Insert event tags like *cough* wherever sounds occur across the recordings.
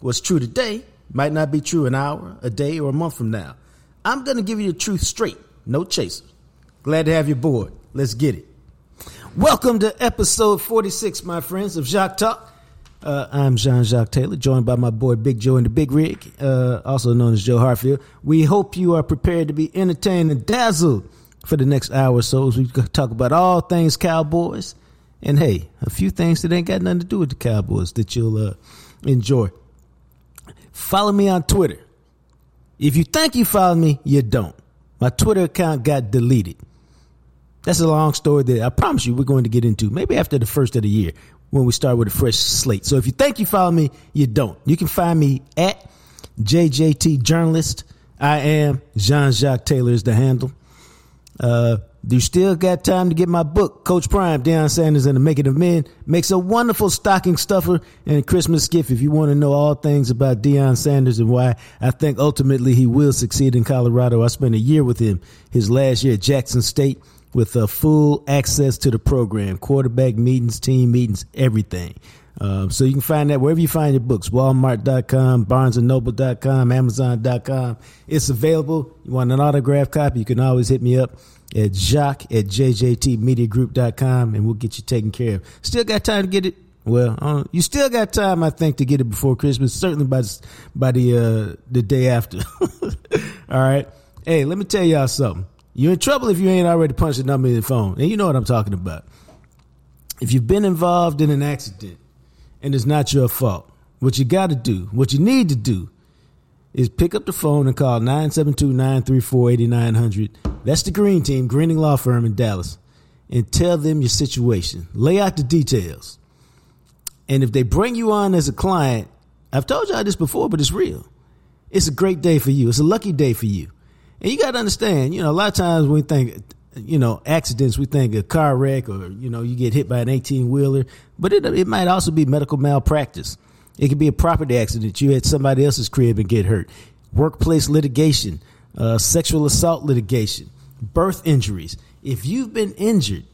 What's true today might not be true an hour, a day, or a month from now. I'm going to give you the truth straight, no chaser. Glad to have you aboard. Let's get it. Welcome to episode 46, my friends, of JacquesTalk. Uh, I'm Jean Jacques Taylor, joined by my boy Big Joe in the Big Rig, uh, also known as Joe Hartfield. We hope you are prepared to be entertained and dazzled for the next hour or so as we talk about all things Cowboys. And hey, a few things that ain't got nothing to do with the Cowboys that you'll uh, enjoy. Follow me on Twitter. If you think you follow me, you don't. My Twitter account got deleted. That's a long story that I promise you we're going to get into maybe after the first of the year when we start with a fresh slate. So if you think you follow me, you don't. You can find me at JJT Journalist. I am Jean Jacques Taylor is the handle. Uh, you still got time to get my book, Coach Prime, Deion Sanders and the Making of Men. Makes a wonderful stocking stuffer and a Christmas gift if you want to know all things about Deion Sanders and why I think ultimately he will succeed in Colorado. I spent a year with him, his last year at Jackson State, with uh, full access to the program, quarterback meetings, team meetings, everything. Um, so you can find that wherever you find your books, walmart.com, barnesandnoble.com, amazon.com. It's available. You want an autographed copy, you can always hit me up at jock at jjtmediagroup.com and we'll get you taken care of. Still got time to get it? Well, uh, you still got time, I think, to get it before Christmas. Certainly by by the uh, the day after. *laughs* All right. Hey, let me tell y'all something. You're in trouble if you ain't already punched the number in the phone, and you know what I'm talking about. If you've been involved in an accident and it's not your fault, what you got to do, what you need to do, is pick up the phone and call 972-934-8900. That's the Green Team, Greening Law Firm in Dallas. And tell them your situation. Lay out the details. And if they bring you on as a client, I've told y'all this before, but it's real. It's a great day for you. It's a lucky day for you. And you got to understand, you know, a lot of times we think, you know, accidents, we think a car wreck or, you know, you get hit by an 18 wheeler, but it, it might also be medical malpractice. It could be a property accident. You had somebody else's crib and get hurt. Workplace litigation, uh, sexual assault litigation, birth injuries. If you've been injured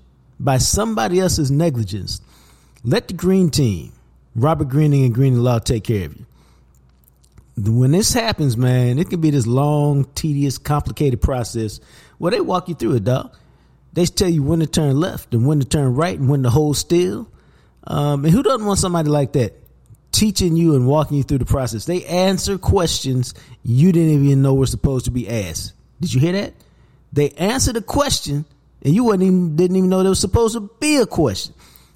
by somebody else's negligence, let the green team, Robert Greening and Greening Law, take care of you. When this happens, man, it can be this long, tedious, complicated process where they walk you through it, dog. They tell you when to turn left and when to turn right and when to hold still. Um, and who doesn't want somebody like that? Teaching you and walking you through the process. They answer questions you didn't even know were supposed to be asked. Did you hear that? They answer the question and you even, didn't even know there was supposed to be a question.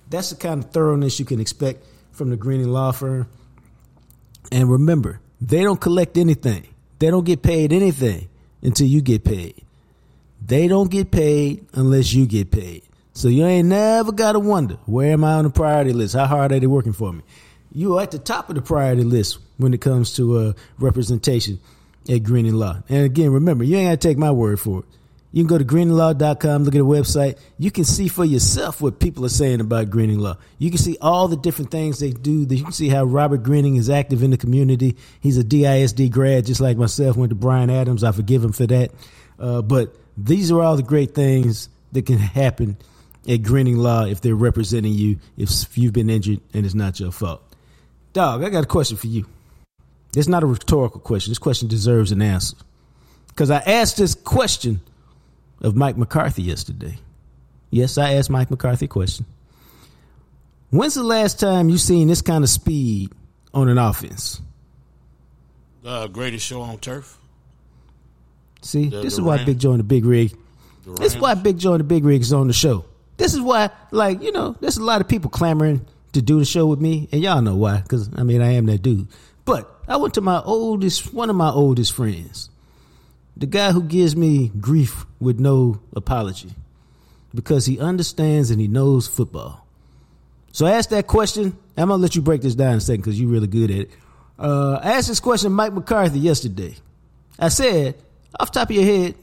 That's the kind of thoroughness you can expect from the Greening Law Firm. And remember, they don't collect anything. They don't get paid anything until you get paid. They don't get paid unless you get paid. So you ain't never got to wonder, where am I on the priority list? How hard are they working for me? You are at the top of the priority list when it comes to uh, representation at Greening Law. And again, remember, you ain't got to take my word for it. You can go to greeninglaw.com, look at the website. You can see for yourself what people are saying about Greening Law. You can see all the different things they do. You can see how Robert Greening is active in the community. He's a DISD grad, just like myself, went to Bryan Adams. I forgive him for that. Uh, but these are all the great things that can happen at Greening Law if they're representing you, if you've been injured and it's not your fault. Dog, I got a question for you. It's not a rhetorical question. This question deserves an answer. Because I asked this question of Mike McCarthy yesterday. Yes, I asked Mike McCarthy a question. When's the last time you seen this kind of speed on an offense? The greatest show on turf. See, the, this the is why Big Joe and the Big Rig. This is why Big Joe and the Big Rig is on the show. This is why, like, you know, there's a lot of people clamoring to do the show with me, and y'all know why, because I mean I am that dude. But I went to my oldest, one of my oldest friends, the guy who gives me grief with no apology, because he understands and he knows football. So I asked that question. I'm gonna let you break this down in a second because you're really good at it. Uh, I asked this question Mike McCarthy yesterday. I said, off top of your head,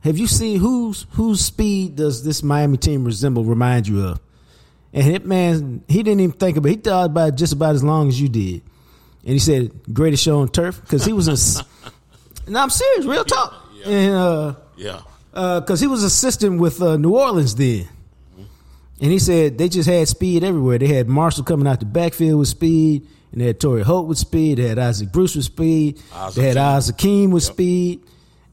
have you seen whose whose speed does this Miami team resemble? Remind you of? And that man, he didn't even think about. it. He thought about it just about as long as you did. And he said, "Greatest show on turf," because he was a. *laughs* no, I'm serious, real talk. Yeah. And uh, Yeah. because he was assistant with uh, New Orleans then. And he said they just had speed everywhere. They had Marshall coming out the backfield with speed, and they had Torry Holt with speed. They had Isaac Bruce with speed. Isaac they had. Isaac Akeem with speed.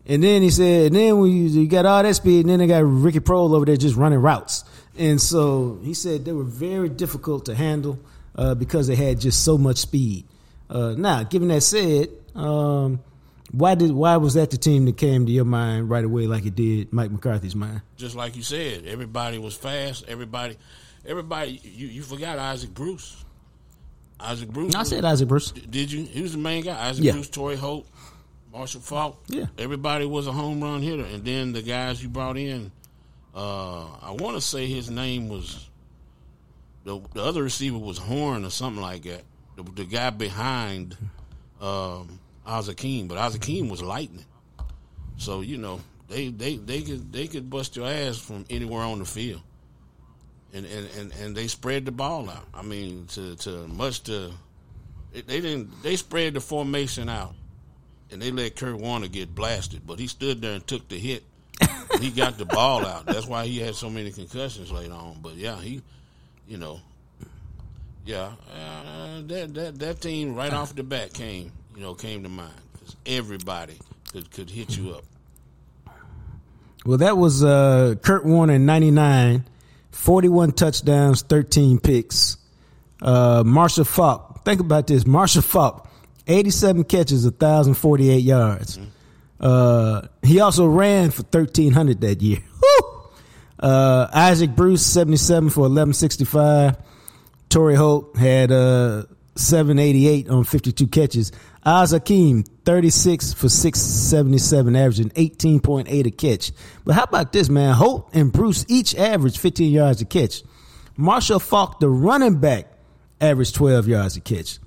And then he said, and then when you, you got all that speed, and then they got Ricky Proehl over there just running routes. And so he said they were very difficult to handle uh, because they had just so much speed. Uh, now, given that said, um, why did why was that the team that came to your mind right away like it did Mike McCarthy's mind? Just like you said, everybody was fast. Everybody, everybody. You, you forgot Isaac Bruce. Isaac Bruce. I said Isaac Bruce. Did you? He was the main guy. Isaac Yeah. Bruce, Torry Holt, Marshall Faulk. Yeah. Everybody was a home run hitter. And then the guys you brought in, uh, I want to say his name was, the, the other receiver was Horn or something like that. The, the guy behind um, Az Hakim, but Az Hakim was lightning. So, you know, they, they, they could they could bust your ass from anywhere on the field. And, and, and, and they spread the ball out. I mean, to, to much to they, didn't. They spread the formation out, and they let Kurt Warner get blasted. But he stood there and took the hit. He got the ball out. That's why he had so many concussions later on. But yeah, he, you know, yeah, uh, that that that team right off the bat came, you know, came to mind because everybody could could hit you up. Well, that was uh, Kurt Warner in 99, 41 touchdowns, 13 picks. Uh, Marshall Faulk, think about this. Marshall Faulk, 87 catches, 1,048 yards. Uh, he also ran for 1,300 that year. *laughs* Uh, Isaac Bruce, 77 for 1165. Torry Holt had uh, 788 on 52 catches. Az Hakim, 36 for 677, averaging 18.8 a catch. But how about this, man? Holt and Bruce each averaged 15 yards a catch. Marshall Faulk, the running back, averaged 12 yards a catch.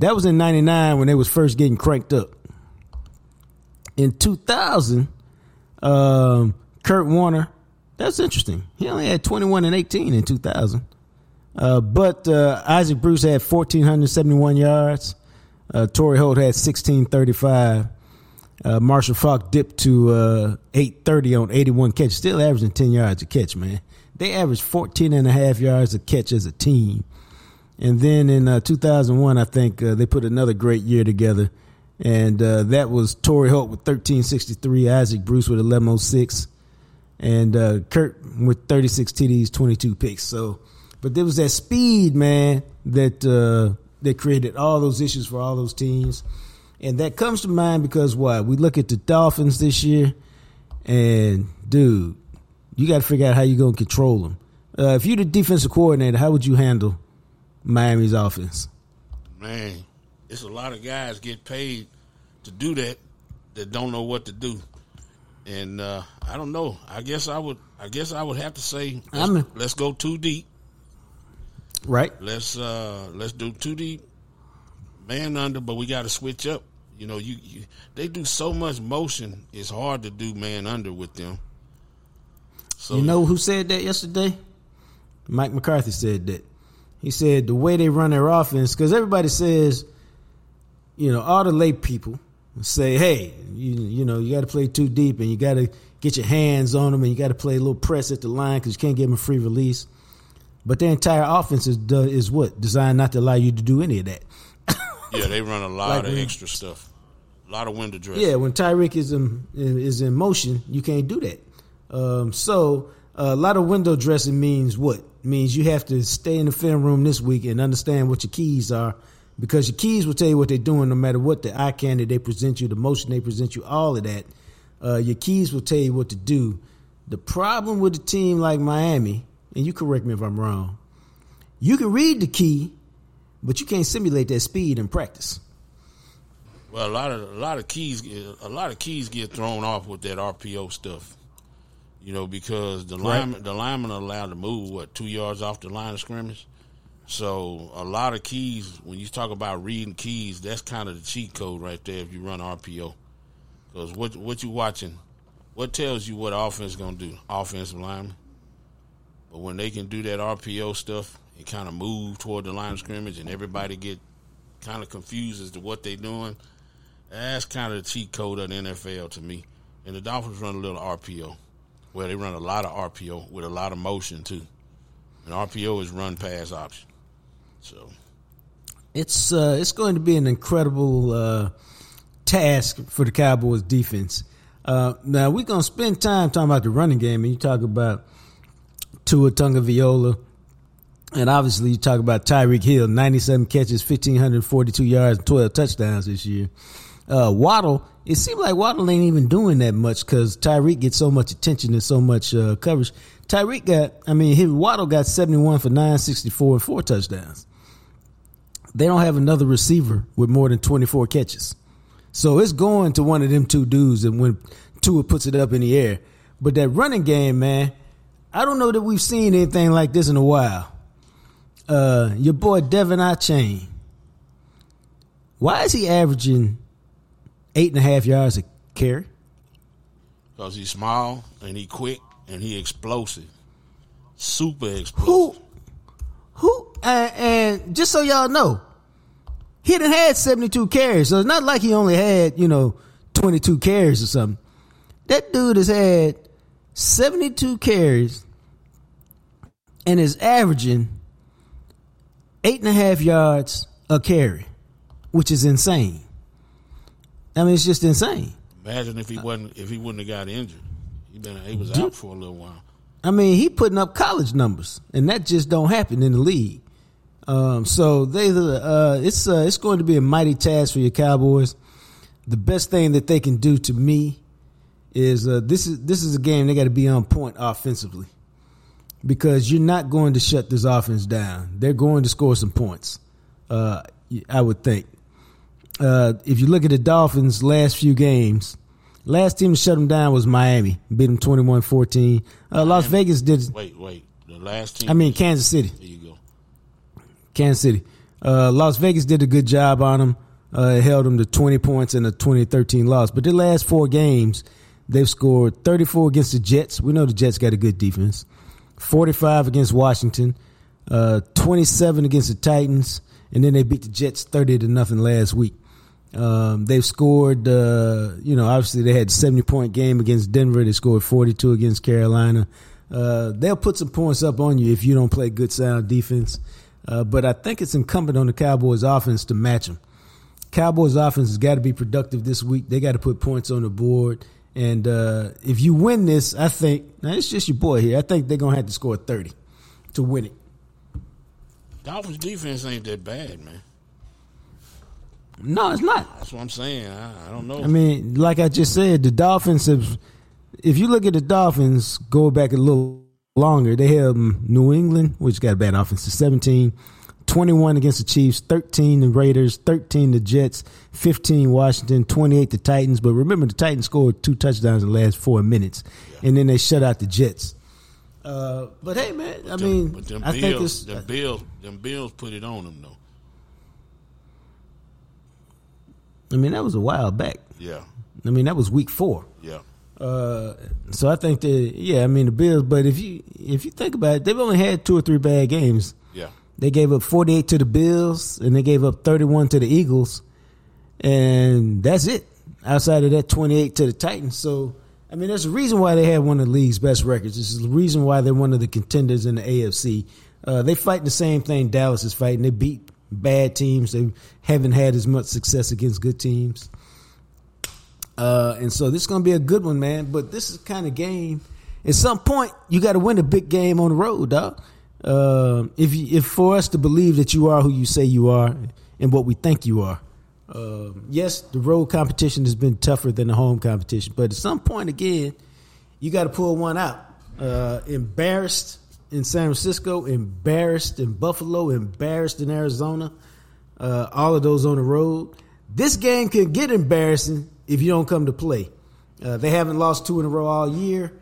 That was in 99 when they was first getting cranked up. In 2000, um, Kurt Warner, that's interesting. He only had 21 and 18 in 2000. Uh, but uh, Isaac Bruce had 1,471 yards. Uh, Torry Holt had 1,635. Uh, Marshall Faulk dipped to uh, 830 on 81 catches, still averaging 10 yards a catch, man. They averaged 14 and a half yards a catch as a team. And then in uh, 2001, I think uh, they put another great year together. And uh, that was Torry Holt with 1363, Isaac Bruce with 1106, and uh, Kurt with 36 TDs, 22 picks. So, but there was that speed, man, that uh, that created all those issues for all those teams. And that comes to mind because what? We look at the Dolphins this year, and dude, you got to figure out how you're going to control them. Uh, if you're the defensive coordinator, how would you handle Miami's offense? Man, it's a lot of guys get paid to do that that don't know what to do. And uh, I don't know. I guess I would. I guess I would have to say let's, I'm- let's go too deep. Right? Let's uh, let's do too deep, man under. But we got to switch up. You know, you, you they do so much motion. It's hard to do man under with them. So You know who said that yesterday? Mike McCarthy said that. He said the way they run their offense, because everybody says, you know, all the lay people say, hey, you, you know, you got to play too deep and you got to get your hands on them and you got to play a little press at the line because you can't give them a free release. But their entire offense is, is what? Designed not to allow you to do any of that. *laughs* yeah, they run a lot Like of when- extra stuff, a lot of window dress. Yeah, when Tyreek is in is in motion, you can't do that. Um, so a lot of window dressing means what? Means you have to stay in the film room this week and understand what your keys are, because your keys will tell you what they're doing, no matter what the eye candy they present you, the motion they present you, all of that. Uh, your keys will tell you what to do. The problem with a team like Miami, and you correct me if I'm wrong, you can read the key, but you can't simulate that speed in practice. Well, a lot of a lot of keys a lot of keys get thrown off with that RPO stuff. You know, because the Right. lineman the lineman are allowed to move what two yards off the line of scrimmage, So a lot of keys, when you talk about reading keys, that's kind of the cheat code right there if you run RPO. Because what what you watching, what tells you what offense to do? Offensive lineman. But when they can do that RPO stuff and kind of move toward the line of scrimmage and everybody get kind of confused as to what they're doing, that's kind of the cheat code of the NFL to me. And the Dolphins run a little RPO, where they run a lot of RPO with a lot of motion too. And RPO is run pass option. So it's uh, it's going to be an incredible uh, task for the Cowboys defense. Uh, now we're gonna spend time talking about the running game, and you talk about Tua Tagovailoa, and obviously you talk about Tyreek Hill, ninety-seven catches, fifteen hundred forty-two yards, twelve touchdowns this year. Uh, Waddle, it seems like Waddle ain't even doing that much because Tyreek gets so much attention and so much uh, coverage. Tyreek got, I mean, Waddle got seventy-one for nine sixty-four and four touchdowns they don't have another receiver with more than 24 catches. So it's going to one of them two dudes and when Tua puts it up in the air. But that running game, man, I don't know that we've seen anything like this in a while. Uh, your boy De'Von Achane. Why is he averaging eight and a half yards a carry? Because he's small and he quick and he explosive. Super explosive. Who who and, and just so y'all know, he done had 72 carries. So it's not like he only had, you know, 22 carries or something. That dude has had 72 carries and is averaging eight and a half yards a carry, which is insane. I mean, it's just insane. Imagine if he wasn't if he wouldn't have got injured. He been he was out for a little while. I mean, he putting up college numbers, and that just don't happen in the league. Um, so they, uh, it's uh, it's going to be a mighty task for your Cowboys. The best thing that they can do to me is uh, this is this is a game they got to be on point offensively because you're not going to shut this offense down. They're going to score some points. Uh, I would think. Uh, if you look at the Dolphins' last few games, last team to shut them down was Miami, beat them 21-14. Uh, Las Vegas did. Wait, wait. The last team. I mean, Kansas City. Kansas City. Uh, Las Vegas did a good job on them. Uh, held them to 20 points in a 2013 loss. But the last four games, they've scored 34 against the Jets. We know the Jets got a good defense. 45 against Washington. Uh, 27 against the Titans. And then they beat the Jets 30 to nothing last week. Um, they've scored, uh, you know, obviously they had 70 point game against Denver. They scored 42 against Carolina. Uh, they'll put some points up on you if you don't play good sound defense. Uh, but I think it's incumbent on the Cowboys offense to match them. Cowboys offense has got to be productive this week. They got to put points on the board. And uh, if you win this, I think now it's just your boy here. I think they're gonna have to score thirty to win it. Dolphins defense ain't that bad, man. No, it's not. That's what I'm saying. I, I don't know. I mean, like I just said, the Dolphins have. If you look at the Dolphins, go back a little longer. They have New England, which got a bad offense, to 17, 21 against the Chiefs, 13 the Raiders, 13 the Jets, 15 Washington, 28 the Titans. But remember, the Titans scored two touchdowns in the last four minutes, yeah. and then they shut out the Jets. Uh, but hey, man, I them, mean, but them I Bills, think this. them Bills, them Bills put it on them though. I mean, that was a while back. Yeah. I mean, that was week four. Uh, so I think that yeah, I mean the Bills. But if you if you think about it, they've only had two or three bad games. Yeah. They gave up forty eight to the Bills, and they gave up thirty one to the Eagles, and that's it. Outside of that, twenty eight to the Titans. So I mean, there's a reason why they have one of the league's best records. This is the reason why they're one of the contenders in the AFC. Uh, they fight the same thing Dallas is fighting. They beat bad teams. They haven't had as much success against good teams. Uh, and so this is going to be a good one, man. But this is kind of game. At some point, you got to win a big game on the road, dog. Uh, if you, if for us to believe that you are who you say you are and what we think you are. Uh, yes, the road competition has been tougher than the home competition, but at some point again, you got to pull one out. Uh, embarrassed in San Francisco, embarrassed in Buffalo, embarrassed in Arizona. Uh, all of those on the road. This game can get embarrassing if you don't come to play. Uh, they haven't lost two in a row all year.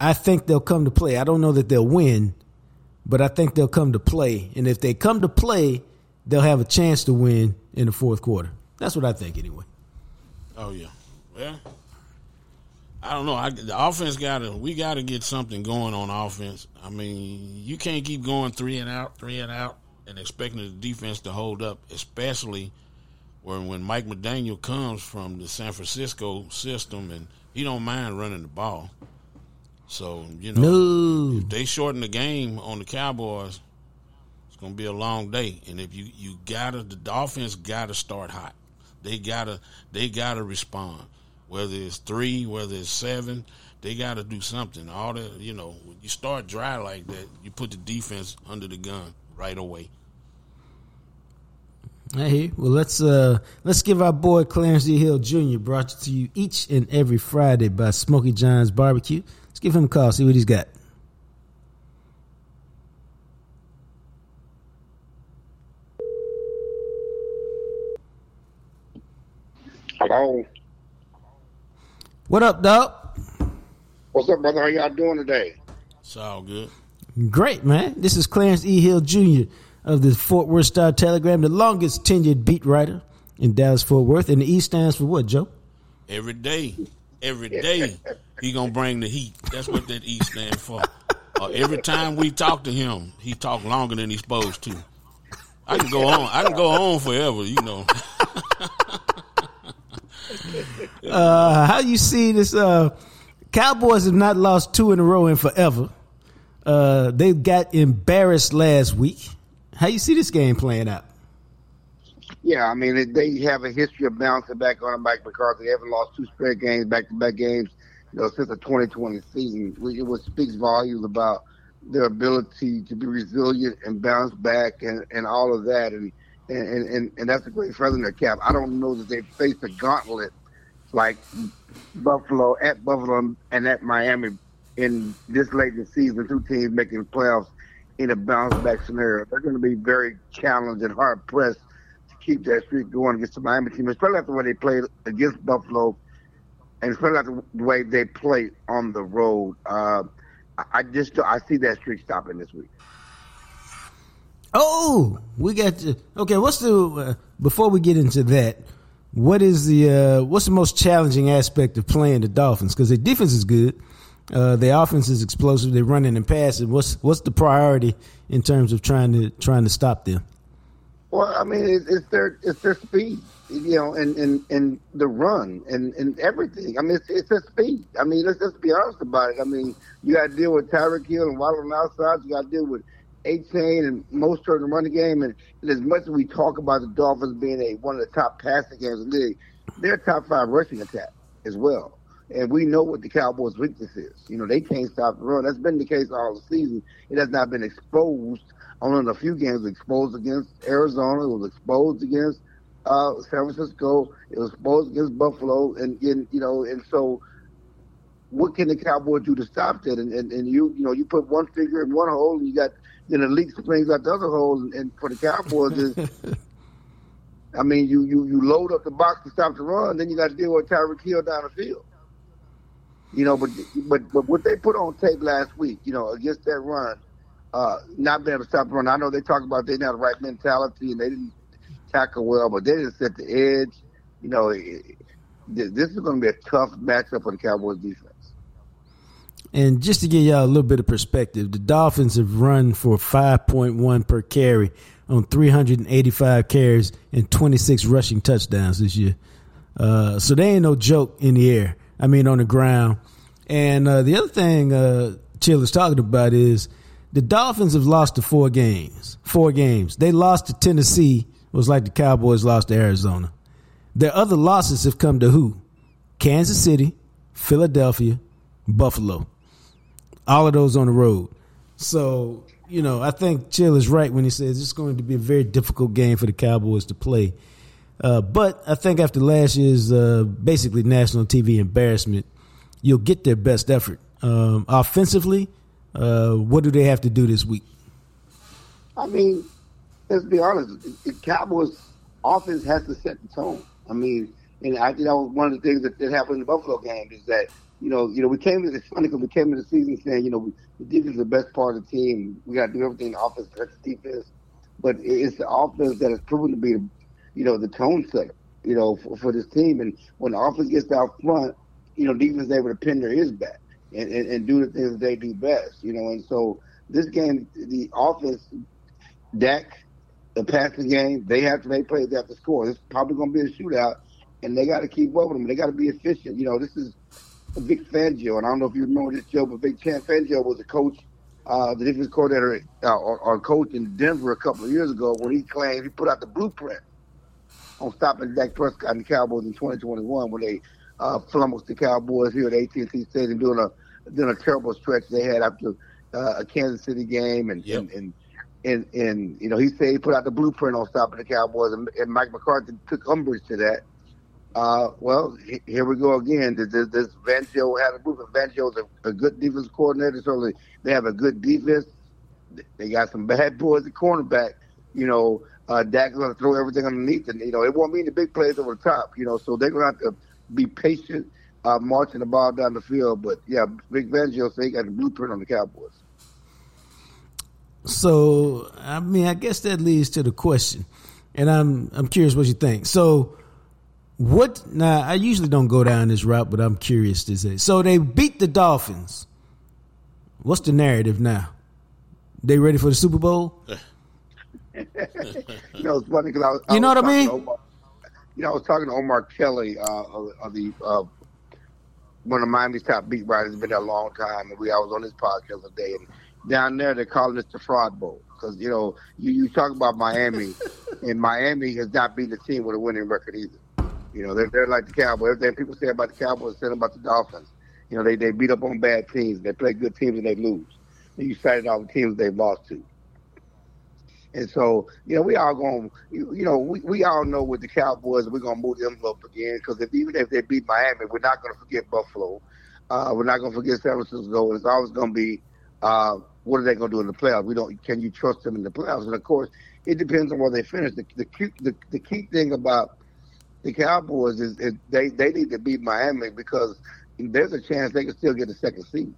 I think they'll come to play. I don't know that they'll win, but I think they'll come to play. And if they come to play, they'll have a chance to win in the fourth quarter. That's what I think, anyway. Oh yeah, yeah. I don't know. I, the offense got to. We got to get something going on offense. I mean, you can't keep going three and out, three and out, and expecting the defense to hold up, especially when when Mike McDaniel comes from the San Francisco system and he don't mind running the ball. So you know, No. if they shorten the game on the Cowboys, it's gonna be a long day. And if you you gotta the Dolphins gotta start hot. They gotta they gotta respond. Whether it's three, whether it's seven, they gotta do something. All the you know, when you start dry like that, you put the defense under the gun right away. Hey, well let's uh let's give our boy Clarence D. Hill Jr. brought to you each and every Friday by Smokey John's Barbecue. Let's give him a call, see what he's got. Hello. What up, dog? What's up, brother? How y'all doing today? It's all good. Great, man. This is Clarence E. Hill Jr. of the Fort Worth Star Telegram, the longest tenured beat writer in Dallas Fort Worth. And the E stands for what, Joe? Every day, every day, he gonna bring the heat. That's what that E stands for. Uh, every time we talk to him, he talk longer than he's supposed to. I can go on. I can go on forever. You know. *laughs* Uh, how you see this? Uh, Cowboys have not lost two in a row in forever. Uh, they got embarrassed last week. How you see this game playing out? Yeah, I mean they have a history of bouncing back on and back because they haven't lost two straight games, back-to-back games, you know, since the 2020 season. Which speaks volumes about their ability to be resilient and bounce back and, and all of that, and and, and and that's a great feather in their cap. I don't know that they've faced a gauntlet like Buffalo at Buffalo and at Miami in this late in the season. Two teams making playoffs in a bounce back scenario. They're going to be very challenged and hard pressed to keep that streak going against the Miami team, especially after the way they played against Buffalo, and especially after the way they play on the road. Uh, I- I just I see that streak stopping this week. Oh, we got to, okay. What's the uh, before we get into that? What is the uh, what's the most challenging aspect of playing the Dolphins? Because their defense is good, uh, offense is explosive. They're running and passing. What's what's the priority in terms of trying to trying to stop them? Well, I mean, it's, it's their it's their speed, you know, and, and, and the run and, and everything. I mean, it's, it's their speed. I mean, let's just be honest about it. I mean, you got to deal with Tyreek Hill and Waddle on outside. You got to deal with Achane and most in the running game. And, and as much as we talk about the Dolphins being a one of the top passing games in the league, they're top five rushing attack as well. And we know what the Cowboys' weakness is. You know, they can't stop the run. That's been the case all the season. It has not been exposed. Only in a few games, exposed against Arizona. It was exposed against uh, San Francisco. It was exposed against Buffalo. And, and you know, and so what can the Cowboys do to stop that? And, and, and you, you know, you put one finger in one hole, and you got then the leak springs out the other hole. And, and for the Cowboys, is *laughs* I mean, you, you you load up the box to stop the run, then you got to deal with Tyreek Hill down the field. You know, but but but what they put on tape last week, you know, against that run, uh, not being able to stop the run. I know they talk about they didn't have the right mentality and they didn't tackle well, but they didn't set the edge. You know, it, this is going to be a tough matchup for the Cowboys defense. And just to give y'all a little bit of perspective, the Dolphins have run for 5.1 per carry on 385 carries and 26 rushing touchdowns this year. Uh, so they ain't no joke in the air. I mean, on the ground. And uh, the other thing uh, Chill is talking about is the Dolphins have lost to four games. Four games. They lost to Tennessee. It was like the Cowboys lost to Arizona. Their other losses have come to who? Kansas City, Philadelphia, Buffalo. All of those on the road. So, you know, I think Chill is right when he says it's going to be a very difficult game for the Cowboys to play. Uh, but I think after last year's uh, basically national TV embarrassment, you'll get their best effort. Um, offensively, uh, what do they have to do this week? I mean, let's be honest. The Cowboys offense has to set the tone. I mean, and I think that was one of the things that, that happened in the Buffalo game is that you know, you know, we came. It's funny because we came into the season saying, you know, the defense is the best part of the team. We got to do everything in the offense, that's the defense. But it's the offense that has proven to be, you know, the tone setter, you know, for, for this team. And when the offense gets out front, you know, defense is able to pin their ears back and, and, and do the things they do best, you know. And so this game, the offense, Dak, the passing game, they have to make plays. They have to score. It's probably going to be a shootout, and they got to keep up with them. They got to be efficient. You know, this is Vic Fangio, and I don't know if you remember this, Joe, but Vic Fangio was a coach, uh, the defense coordinator uh, or, coach in Denver a couple of years ago when he claimed he put out the blueprint on stopping Dak Prescott and the Cowboys in 2021 when they uh, flummoxed the Cowboys here at AT&T Stadium doing a doing a terrible stretch they had after uh, a Kansas City game and, Yep. and, and and and you know he said he put out the blueprint on stopping the Cowboys, and, and Mike McCarthy took umbrage to that. Uh, well, he- here we go again. This, does Fangio have a blueprint? Fangio's a, a good defense coordinator. Certainly, they have a good defense. They got some bad boys at cornerback. You know, uh, Dak's going to throw everything underneath, and you know it won't mean the big plays over the top. You know, so they're going to have to be patient, uh, marching the ball down the field. But yeah, Vic Fangio said he got the blueprint on the Cowboys. So, I mean, I guess that leads to the question, and I'm I'm curious what you think. So, what? Now, I usually don't go down this route, but I'm curious to say. So, they beat the Dolphins. What's the narrative now? They ready for the Super Bowl? You know, it's funny because I was. You know was what I mean? Omar, you know, I was talking to Omar Kelly uh, of, of the uh, one of Miami's top beat writers. Been there a long time, and we I was on his podcast the day, and down there they're calling this the fraud bowl because you know you you talk about Miami, *laughs* and Miami has not beaten the team with a winning record either. You know, they're they're like the Cowboys. Everything people say about the Cowboys, say about the Dolphins. You know, they they beat up on bad teams. They play good teams and they lose. And you cited all the teams they've lost to. And so, you know, we all going, you, you know, we, we all know with the Cowboys, we're going to move them up again because if, even if they beat Miami, we're not going to forget Buffalo. Uh, we're not going to forget San Francisco. It's always going to be, uh, what are they going to do in the playoffs? We don't. Can you trust them in the playoffs? And of course, it depends on where they finish. The the key, the, the key thing about the Cowboys is, is they they need to beat Miami because there's a chance they could still get a second seed.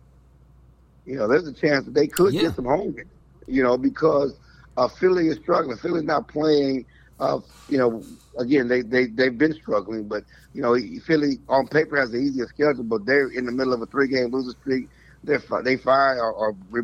You know, there's a chance that they could Yeah. get some home games. You know, because uh, Philly is struggling. Philly's not playing. Uh, you know, again, they they they've been struggling, but you know, Philly on paper has the easier schedule, but they're in the middle of a three-game losing streak. They're they fire or, or re-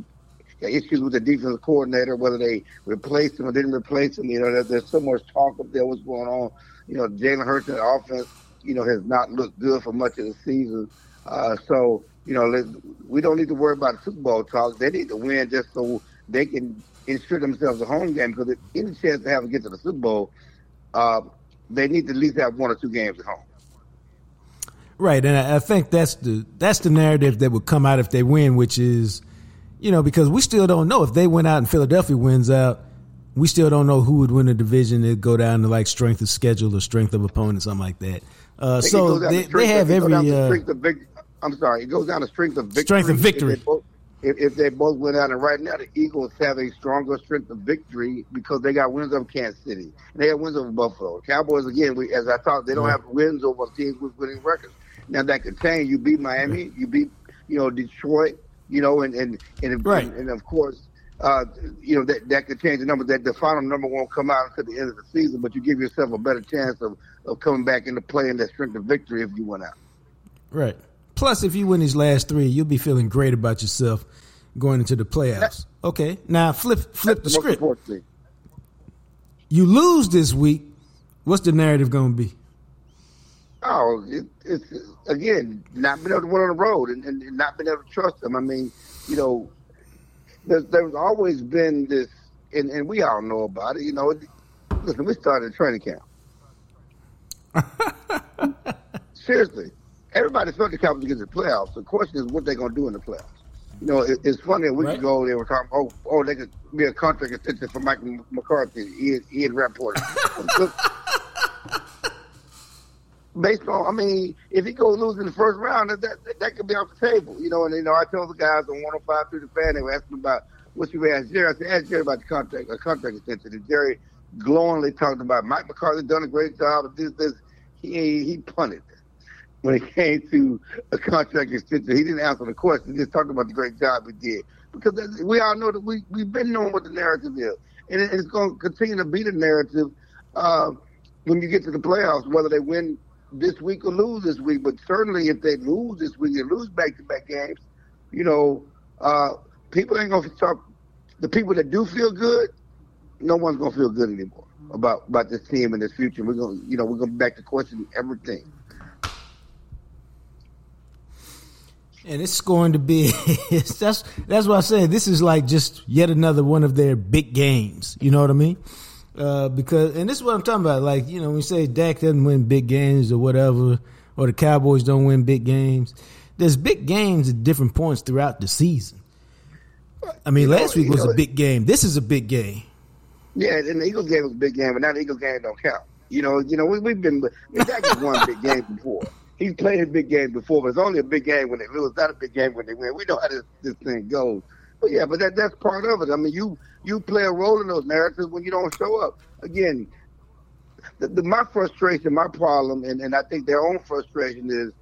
issues with the defensive coordinator, whether they replaced him or didn't replace him. You know, there, there's so much talk up there. What's going on? You know, Jalen Hurts' offense, you know, has not looked good for much of the season. Uh, so, you know, we don't need to worry about Super Bowl talk. They need to win just so they can ensure themselves a home game. Because if any chance to have to get to the Super Bowl, uh, they need to at least have one or two games at home. Right, and I, think that's the that's the narrative that would come out if they win, which is, you know, because we still don't know if they went out and Philadelphia wins out, we still don't know who would win the division. It go down to like strength of schedule or strength of opponent, something like that. Uh, so they, to they have of- it goes down every uh, strength of vic- I'm sorry, it goes down to strength of victory. Strength of victory. If they, both, if, if they both went out, and right now the Eagles have a stronger strength of victory because they got wins over Kansas City. And they have wins over Buffalo. Cowboys again, we, as I thought, they don't have wins over teams with winning records. Now that could change. You beat Miami, you beat you know Detroit, you know, and and and, Right. and, and of course. Uh, you know that that could change the number. That the final number won't come out until the end of the season, but you give yourself a better chance of, of coming back into play in that strength of victory if you went out. right. Plus, if you win these last three, you'll be feeling great about yourself going into the playoffs. Okay, now flip flip the script. You lose this week. What's the narrative going to be? Oh, it, it's again not being able to win on the road and, and, and not being able to trust them. I mean, you know, there's, there's always been this, and, and we all know about it. You know, listen, we started training camp. *laughs* Seriously, everybody felt the Cowboys get to the playoffs. The question is what they're going to do in the playoffs. You know, it, it's funny. A week Right. ago, they were talking, oh, oh, they could be a contract extension for Mike McCarthy. Ian, Ian Rapoport. *laughs* based on, I mean, if he goes lose in the first round, that, that that could be off the table, you know. And you know, I told the guys on 105 through the fan, they were asking about what you asked Jerry. I said, ask Jerry about the contract, a contract extension. And Jerry glowingly talked about Mike McCarthy done a great job. This, this, he he punted. When it came to a contract extension. He didn't answer the question. He just talked about the great job he did. Because we all know that we, we've been knowing what the narrative is. And it's going to continue to be the narrative uh, when you get to the playoffs, whether they win this week or lose this week. But certainly if they lose this week and lose back-to-back games, you know, uh, people ain't going to talk. The people that do feel good, no one's going to feel good anymore about about this team and this future. We're going, to you know, we're going to back to question everything. And it's going to be *laughs* that's that's what I say. This is like just yet another one of their big games. You know what I mean? Uh, because and this is what I'm talking about. Like you know, when you say Dak doesn't win big games or whatever, or the Cowboys don't win big games, there's big games at different points throughout the season. I mean, you last know, week was know, a big game. This is a big game. Yeah, and the Eagles game was a big game, but now the Eagles game don't count. You know, you know, we, have been Dak has won big game before he's played big games before, but it's only a big game when they lose, not a big game when they win. We know how this, this thing goes. But yeah, but that that's part of it. I mean, you you play a role in those narratives when you don't show up. Again, the, the, my frustration, my problem, and, and I think their own frustration is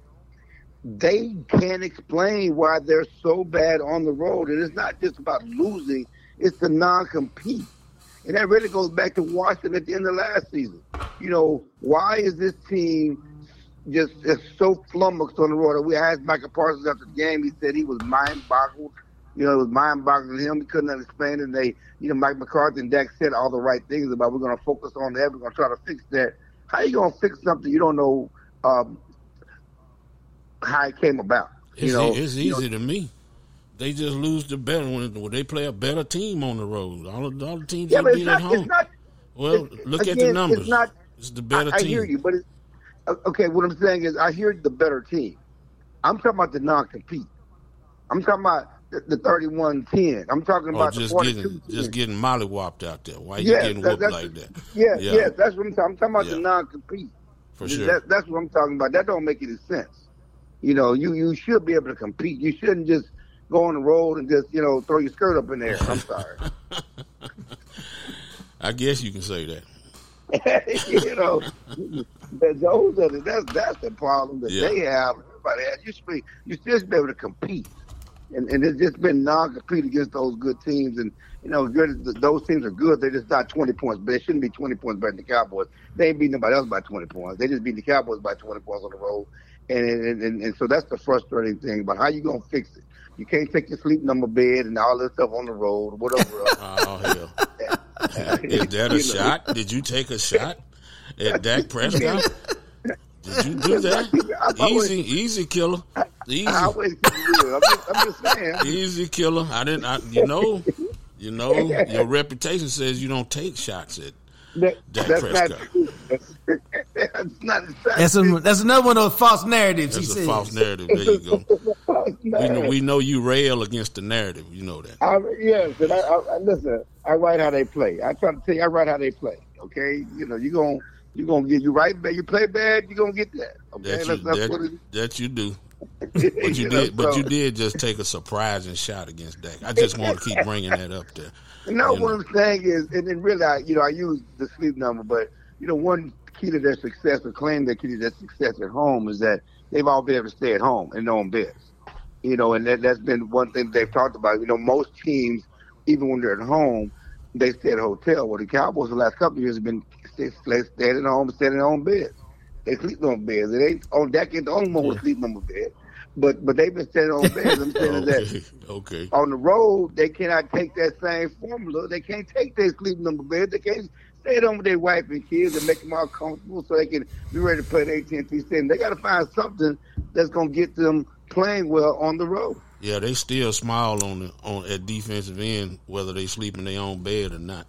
they can't explain why they're so bad on the road. And it's not just about losing; it's the non-compete. And that really goes back to Washington at the end of last season. You know, why is this team just is so flummoxed on the road. We asked Micah Parsons after the game. He said he was mind boggled. You know, it was mind boggling him. He couldn't understand it. And they, you know, Mike McCarthy and Dak said all the right things about we're going to focus on that. We're going to try to fix that. How you going to fix something you don't know um, how it came about? You it's, know, it's easy you know, to me. They just lose the better when, they play a better team on the road. All, the, all the teams yeah, beat at home. Not, well, look again, at the numbers. It's, not, it's the better I, team. I hear you, but it's, okay, what I'm saying is I hear the better team. I'm talking about the non-compete. I'm talking about the, the 31-10. I'm talking oh, about just the getting just getting mollywopped out there. Why are you getting that, whooped like that? Yeah, yeah, yeah, that's what I'm talking. I'm talking about yeah. the non-compete. For sure. That, that's what I'm talking about. That don't make any sense. You know, you you should be able to compete. You shouldn't just go on the road and just you know throw your skirt up in there. I'm sorry. *laughs* I guess you can say that. *laughs* you know, those are the, that's that's the problem that yeah. they have. Everybody has. You should be you should be able to compete, and and it's just been non-compete against those good teams. And you know, good those teams are good. They're just not twenty points, but they shouldn't be twenty points better than the Cowboys. They ain't beat nobody else by twenty points. They just beat the Cowboys by twenty points on the road. And and, and, and so that's the frustrating thing. But how you gonna fix it? You can't take your sleep number bed and all this stuff on the road, whatever. *laughs* oh hell. *laughs* Is that a shot? Did you take a shot at Dak Prescott? Did you do that? *laughs* Easy, easy killer. Easy. I'm just, I'm just saying. *laughs* Easy killer. I didn't. I, you know, you know, your reputation says you don't take shots at that, Dak that's Prescott. Not true. That's, that's not. That's, a, that's another one of those false narratives. That's a says. false narrative. There you go. *laughs* we know we know you rail against the narrative. You know that. I, yes, and I, I, listen. I write how they play. I try to tell you, I write how they play. Okay, you know, you gonna you gonna get you right bad. You play bad, you are gonna get that. Okay, that you, that's, that's that, what it is. That you do. but *laughs* you, you did, know, but so. you did just take a surprising shot against Dak. I just want to keep bringing that up there. *laughs* No, what know. I'm saying is, and then really, I, you know, I use the sleep number, but you know, one key to their success, or claim their key to their success at home, is that they've all been able to stay at home and one beds. You know, and that, that's been one thing they've talked about. You know, most teams, even when they're at home, they stay at a hotel. Well, the Cowboys the last couple of years have been stay, staying at home, and staying in their own beds. They sleep on beds. It ain't on that ain't the only one yeah. sleep on the bed. But but they've been staying on beds. I'm *laughs* saying okay. that okay. on the road they cannot take that same formula. They can't take their sleep number bed. They can't stay at home with their wife and kids and make them all comfortable so they can be ready to play at AT&T Stadium. They got to find something that's going to get them playing well on the road. Yeah, they still smile on the on at defensive end whether they sleep in their own bed or not.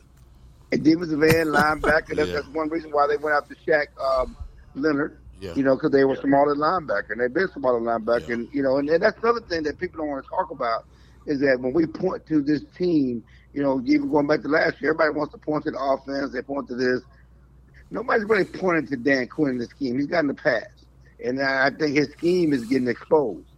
And defensive end, *laughs* linebacker. That's, yeah. that's one reason why they went after Shaq um, Leonard. Yeah. You know, because they were yeah. smaller linebacker, and they've been smaller linebacker, yeah. and you know, and, and that's another thing that people don't want to talk about is that when we point to this team, you know, even going back to last year, everybody wants to point to the offense. They point to this. Nobody's really pointing to Dan Quinn in the scheme. He's got in the past, and I think his scheme is getting exposed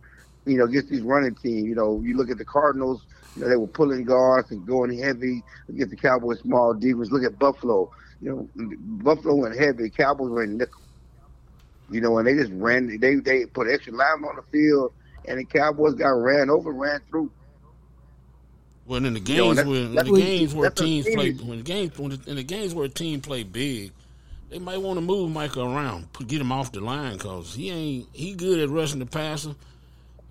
you know, against these running teams. You know, you look at the Cardinals, you know, they were pulling guards and going heavy against the Cowboys' small defense. Look at Buffalo. You know, Buffalo went heavy. Cowboys in nickel. You know, and they just ran. They they put extra linemen on the field, and the Cowboys got ran over, ran through. Well, in the games You know, that- where in the games where teams play when the games when the, in the games where a team play big, they might want to move Michael around, put, get him off the line because he ain't he good at rushing the passer,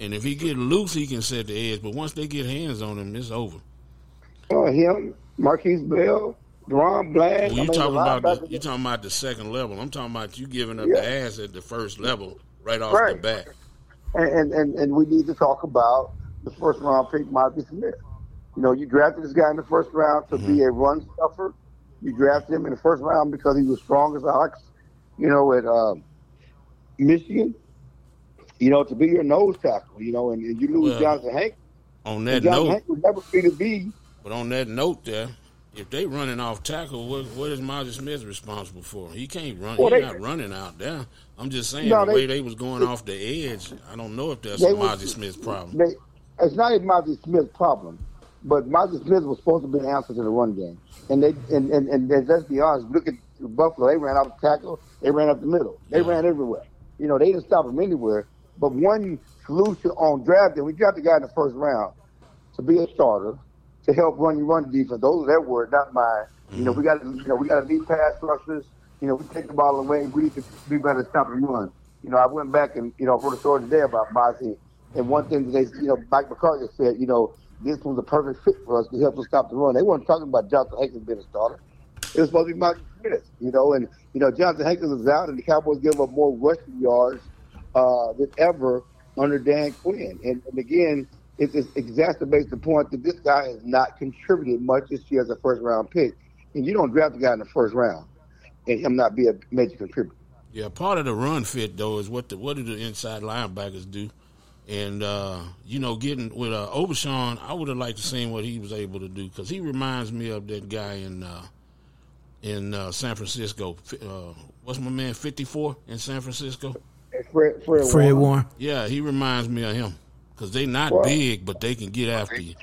and if he get loose, he can set the edge. But once they get hands on him, it's over. Oh, him, Markquese Bell, DaRon Bland. When you talking about the, you talking about the second level. I'm talking about you giving up Yeah. the ass at the first level right off Right. the bat. and, and and we need to talk about the first round pick, Marcus Smith. You know, you drafted this guy in the first round to be a run stuffer. You drafted him in the first round because he was strong as ox. You know, at uh, Michigan. You know, to be your nose tackle. You know, and, and you lose Well, Jonathan Hank. On that Jonathan note, Hank would never be to be. but on that note, there, if they running off tackle, what what is Mazi Smith responsible for? He can't run. Well, He's not running out there. I'm just saying No, the they- way they was going off the edge. I don't know if that's Mazi Smith's problem. They, it's not even Marcus Smith's problem, but Marcus Smith was supposed to be the answer to the run game. And they and, and, and, and let's be honest, look at Buffalo. They ran out the tackle. They ran up the middle. They ran everywhere. You know, they didn't stop him anywhere. But one solution on drafting, we drafted a guy in the first round to be a starter to help run your run defense. Those are their words, not mine. You know, we got you know we got to need pass rushers. You know, we take the ball away. And we need to be better at stopping run. You know, I went back and you know wrote a story today about Mazi. And one thing that they, you know, Mike McCarthy said, you know, this was a perfect fit for us to help us stop the run. They weren't talking about Jonathan Hankins being a starter. It was supposed to be Mike Smith, you know, and you know Jonathan Hankins was out, and the Cowboys give up more rushing yards uh, than ever under Dan Quinn. And, and again, it, just exacerbates the point that this guy has not contributed much this year as a first round pick. And you don't draft a guy in the first round and him not be a major contributor. Yeah, part of the run fit though is what the what do the inside linebackers do, and uh, you know, getting with uh, Overshown, I would have liked to seen what he was able to do because he reminds me of that guy in uh, in uh, San Francisco. Uh, what's my man fifty four in San Francisco? Fred, Fred, Fred Warner. Warren. Yeah, he reminds me of him because they not Well- big, but they can get after you.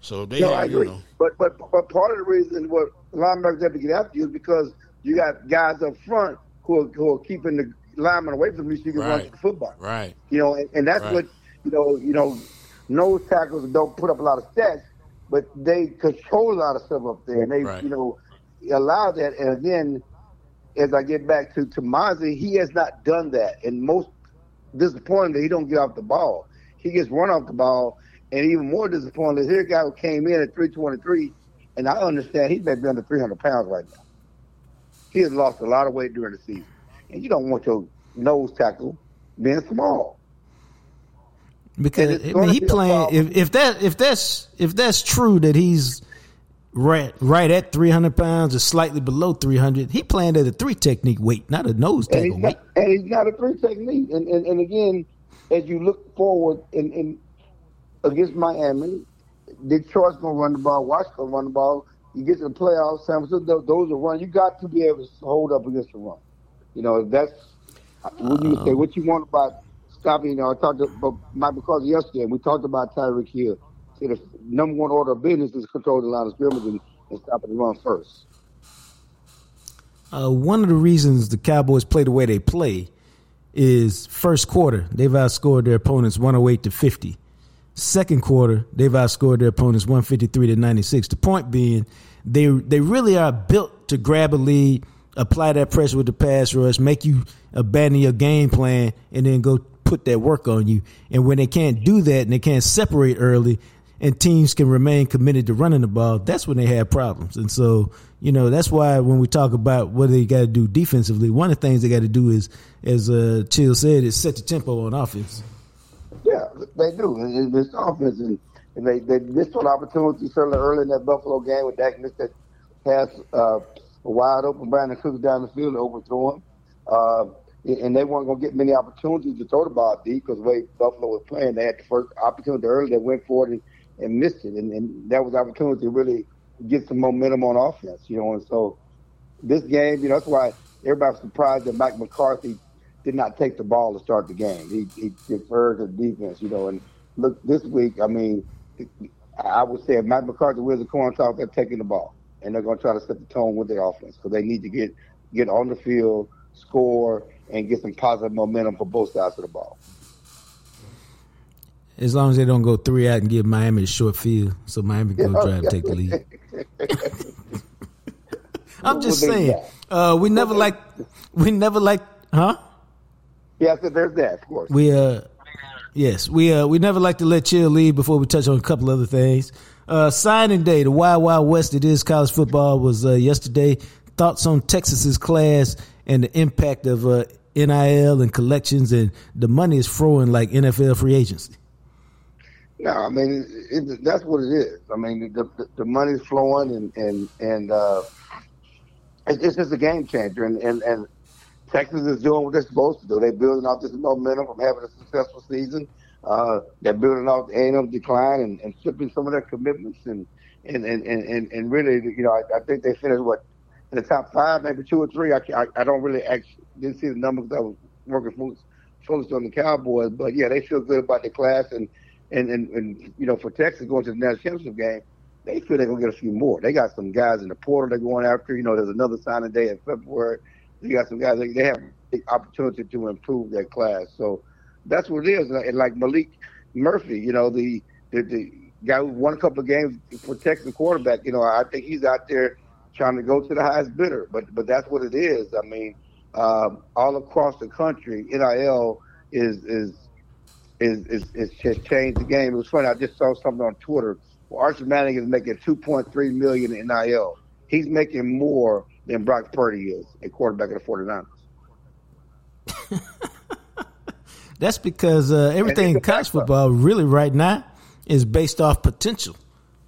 So they No, have, I you know, But but but part of the reason what linebackers have to get after you is because you got guys up front who are, who are keeping the lineman away from you so you can run Right. the football. right? You know, and, and that's Right. what you know. You know, nose tackles don't put up a lot of stats, but they control a lot of stuff up there, and they Right. you know allow that. And again, as I get back to to Mazi, he has not done that, and most disappointing that he don't get off the ball. He gets run off the ball, and even more disappointing is here a guy who came in at 323, and I understand he may be under 300 pounds right now. He has lost a lot of weight during the season, and you don't want your nose tackle being small. Because I mean, he be playing if, if that if that's if that's true that he's right right at three hundred pounds or slightly below three hundred, he playing at a three technique weight, not a nose tackle he's weight. not, and he's not a three technique. And, and and again, as you look forward in, in against Miami, Detroit's gonna run the ball, Washington gonna run the ball. You get to the playoffs, San Francisco, those are run. You got to be able to hold up against the run. You know that's what you say. What you want about stopping? You know, I talked about Mike McCarthy yesterday. and We talked about Tyreek Hill. Say the number one order of business is control the line of scrimmage and, and stopping the run first. Uh, one of the reasons the Cowboys play the way they play is first quarter they've outscored their opponents one hundred eight to fifty. Second quarter they've outscored their opponents one fifty three to ninety six. The point being they they really are built to grab a lead, apply that pressure with the pass rush, make you abandon your game plan, and then go put that work on you. And when they can't do that and they can't separate early, and teams can remain committed to running the ball, that's when they have problems. And so, you know, that's why when we talk about what they got to do defensively, one of the things they got to do is, as uh, Chill said, is set the tempo on offense. Yeah, they do. And This offense, and, and they, they missed an opportunity certainly early in that Buffalo game with Dak missed that pass uh, wide open. Brandin Cooks down the field to overthrow him. Uh, and they weren't going to get many opportunities to throw the ball deep because the way Buffalo was playing, they had the first opportunity early. They went for it and, and missed it. And, and that was opportunity to really get some momentum on offense, you know. And so this game, you know, that's why everybody's surprised that Mike McCarthy did not take the ball to start the game. He, he deferred to defense, you know. And look, this week, I mean, I would say if Mike McCarthy wins the coin toss, they're taking the ball and they're going to try to set the tone with their offense because they need to get get on the field score, and get some positive momentum for both sides of the ball. As long as they don't go three out and give Miami a short field, so Miami can go drive and take the lead. *laughs* I'm just saying, uh, we never like, we never like, huh? Yeah, there's that, of course. We uh, yes, we uh, we never like to let Chill lead before we touch on a couple other things. Uh, signing day, the Wild Wild West. It is college football. Was uh, yesterday. Thoughts on Texas's class and the impact of uh, NIL and collections, and the money is flowing like NFL free agency. No, I mean it, it, that's what it is. I mean the the, the money's flowing, and and and uh, it's, just a game changer. And, and and Texas is doing what they're supposed to do. They're building off this momentum from having a successful season. Uh, they're building off the A&M decline and, and some of their commitments and and and and, and really, you know, I, I think they finished what in the top five, maybe two or three. I I, I don't really actually didn't see the numbers. I was working focused, focused on the Cowboys, but yeah, they feel good about the class and and and, and you know for Texas going to the national championship game. They feel they're gonna get a few more. They got some guys in the portal they're going after. You know, there's another signing day in February. They got some guys. They have the opportunity to improve their class. So that's what it is. And like Maalik Murphy, you know, the the, the guy who won a couple of games for Texas quarterback. You know, I think he's out there trying to go to the highest bidder. But but that's what it is. I mean, um, all across the country, NIL is is is is, is has changed the game. It was funny. I just saw something on Twitter. Well, Archie Manning is making 2.3 million in NIL. He's making more than Brock Purdy is, a quarterback of the 49ers. *laughs* That's because uh, everything in college football really right now is based off potential,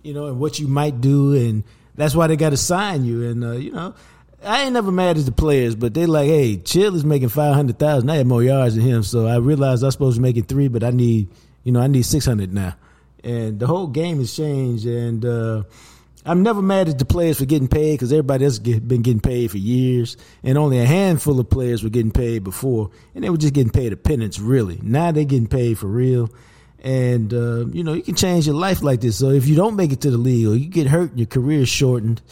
you know, and what you might do, and that's why they got to sign you. And uh, you know, I ain't never mad at the players, but they like, hey, Chill is making five hundred thousand. I had more yards than him, so I realized I'm supposed to make it three, but I need, you know, I need six hundred now. And the whole game has changed, and uh, I'm never mad at the players for getting paid because everybody else get, been getting paid for years, and only a handful of players were getting paid before, and they were just getting paid a pittance, really. Now they're getting paid for real, and uh, you know you can change your life like this. So if you don't make it to the league or you get hurt, your career is shortened.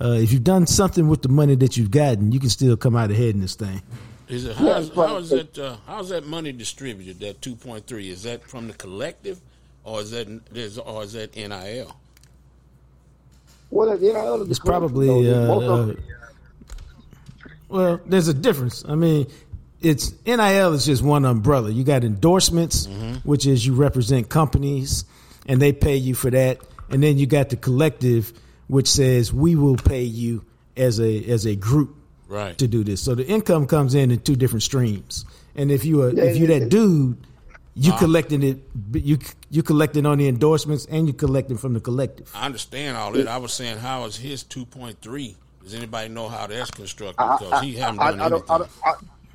Uh, if you've done something with the money that you've gotten, you can still come out ahead in this thing. Is it how's, how is that uh, how's that money distributed? That two point three is that from the collective, or is that is or is that NIL? Well, you know, it's probably. Uh, uh, well, there's a difference. I mean, it's NIL is just one umbrella. You got endorsements, mm-hmm. which is you represent companies, and they pay you for that, and then you got the collective, which says we will pay you as a as a group right. to do this. So the income comes in in two different streams, and if you are yeah, if you that dude you collecting it. You you collecting on the endorsements, and you collecting from the collective. I understand all that. I was saying, how is his two point three? Does anybody know how that's constructed? Because he haven't done I, I, anything. I don't,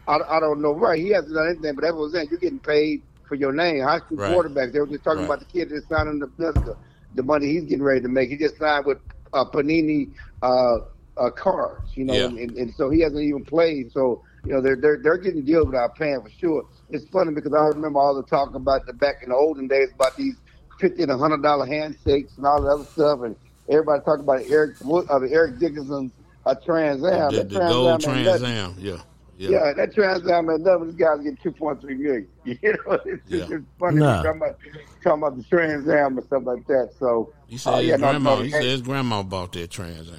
I, I, don't know. Right, he hasn't done anything. But that was saying you're getting paid for your name. High school right. quarterbacks. They were just talking right. about the kid that's signing the, the the money he's getting ready to make. He just signed with uh, Panini uh, uh, cards. You know, yeah. and, and so he hasn't even played. So you know they're they're they're getting deals without paying for sure it's funny because I remember all the talk about the back in the olden days about these fifty and hundred dollar handshakes and all the other stuff, and everybody talked about Eric uh, Eric Dickerson's uh, Trans Am. The, the, the gold Trans Am, yeah. Yeah. yeah, that Trans Am and nothing. This guy's getting two point three million. *laughs* You know, it's, yeah. it's, it's funny nah. talking about talking about the Trans Am and stuff like that. So he said uh, his yeah, grandma. No, he said his grandma bought that Trans Am.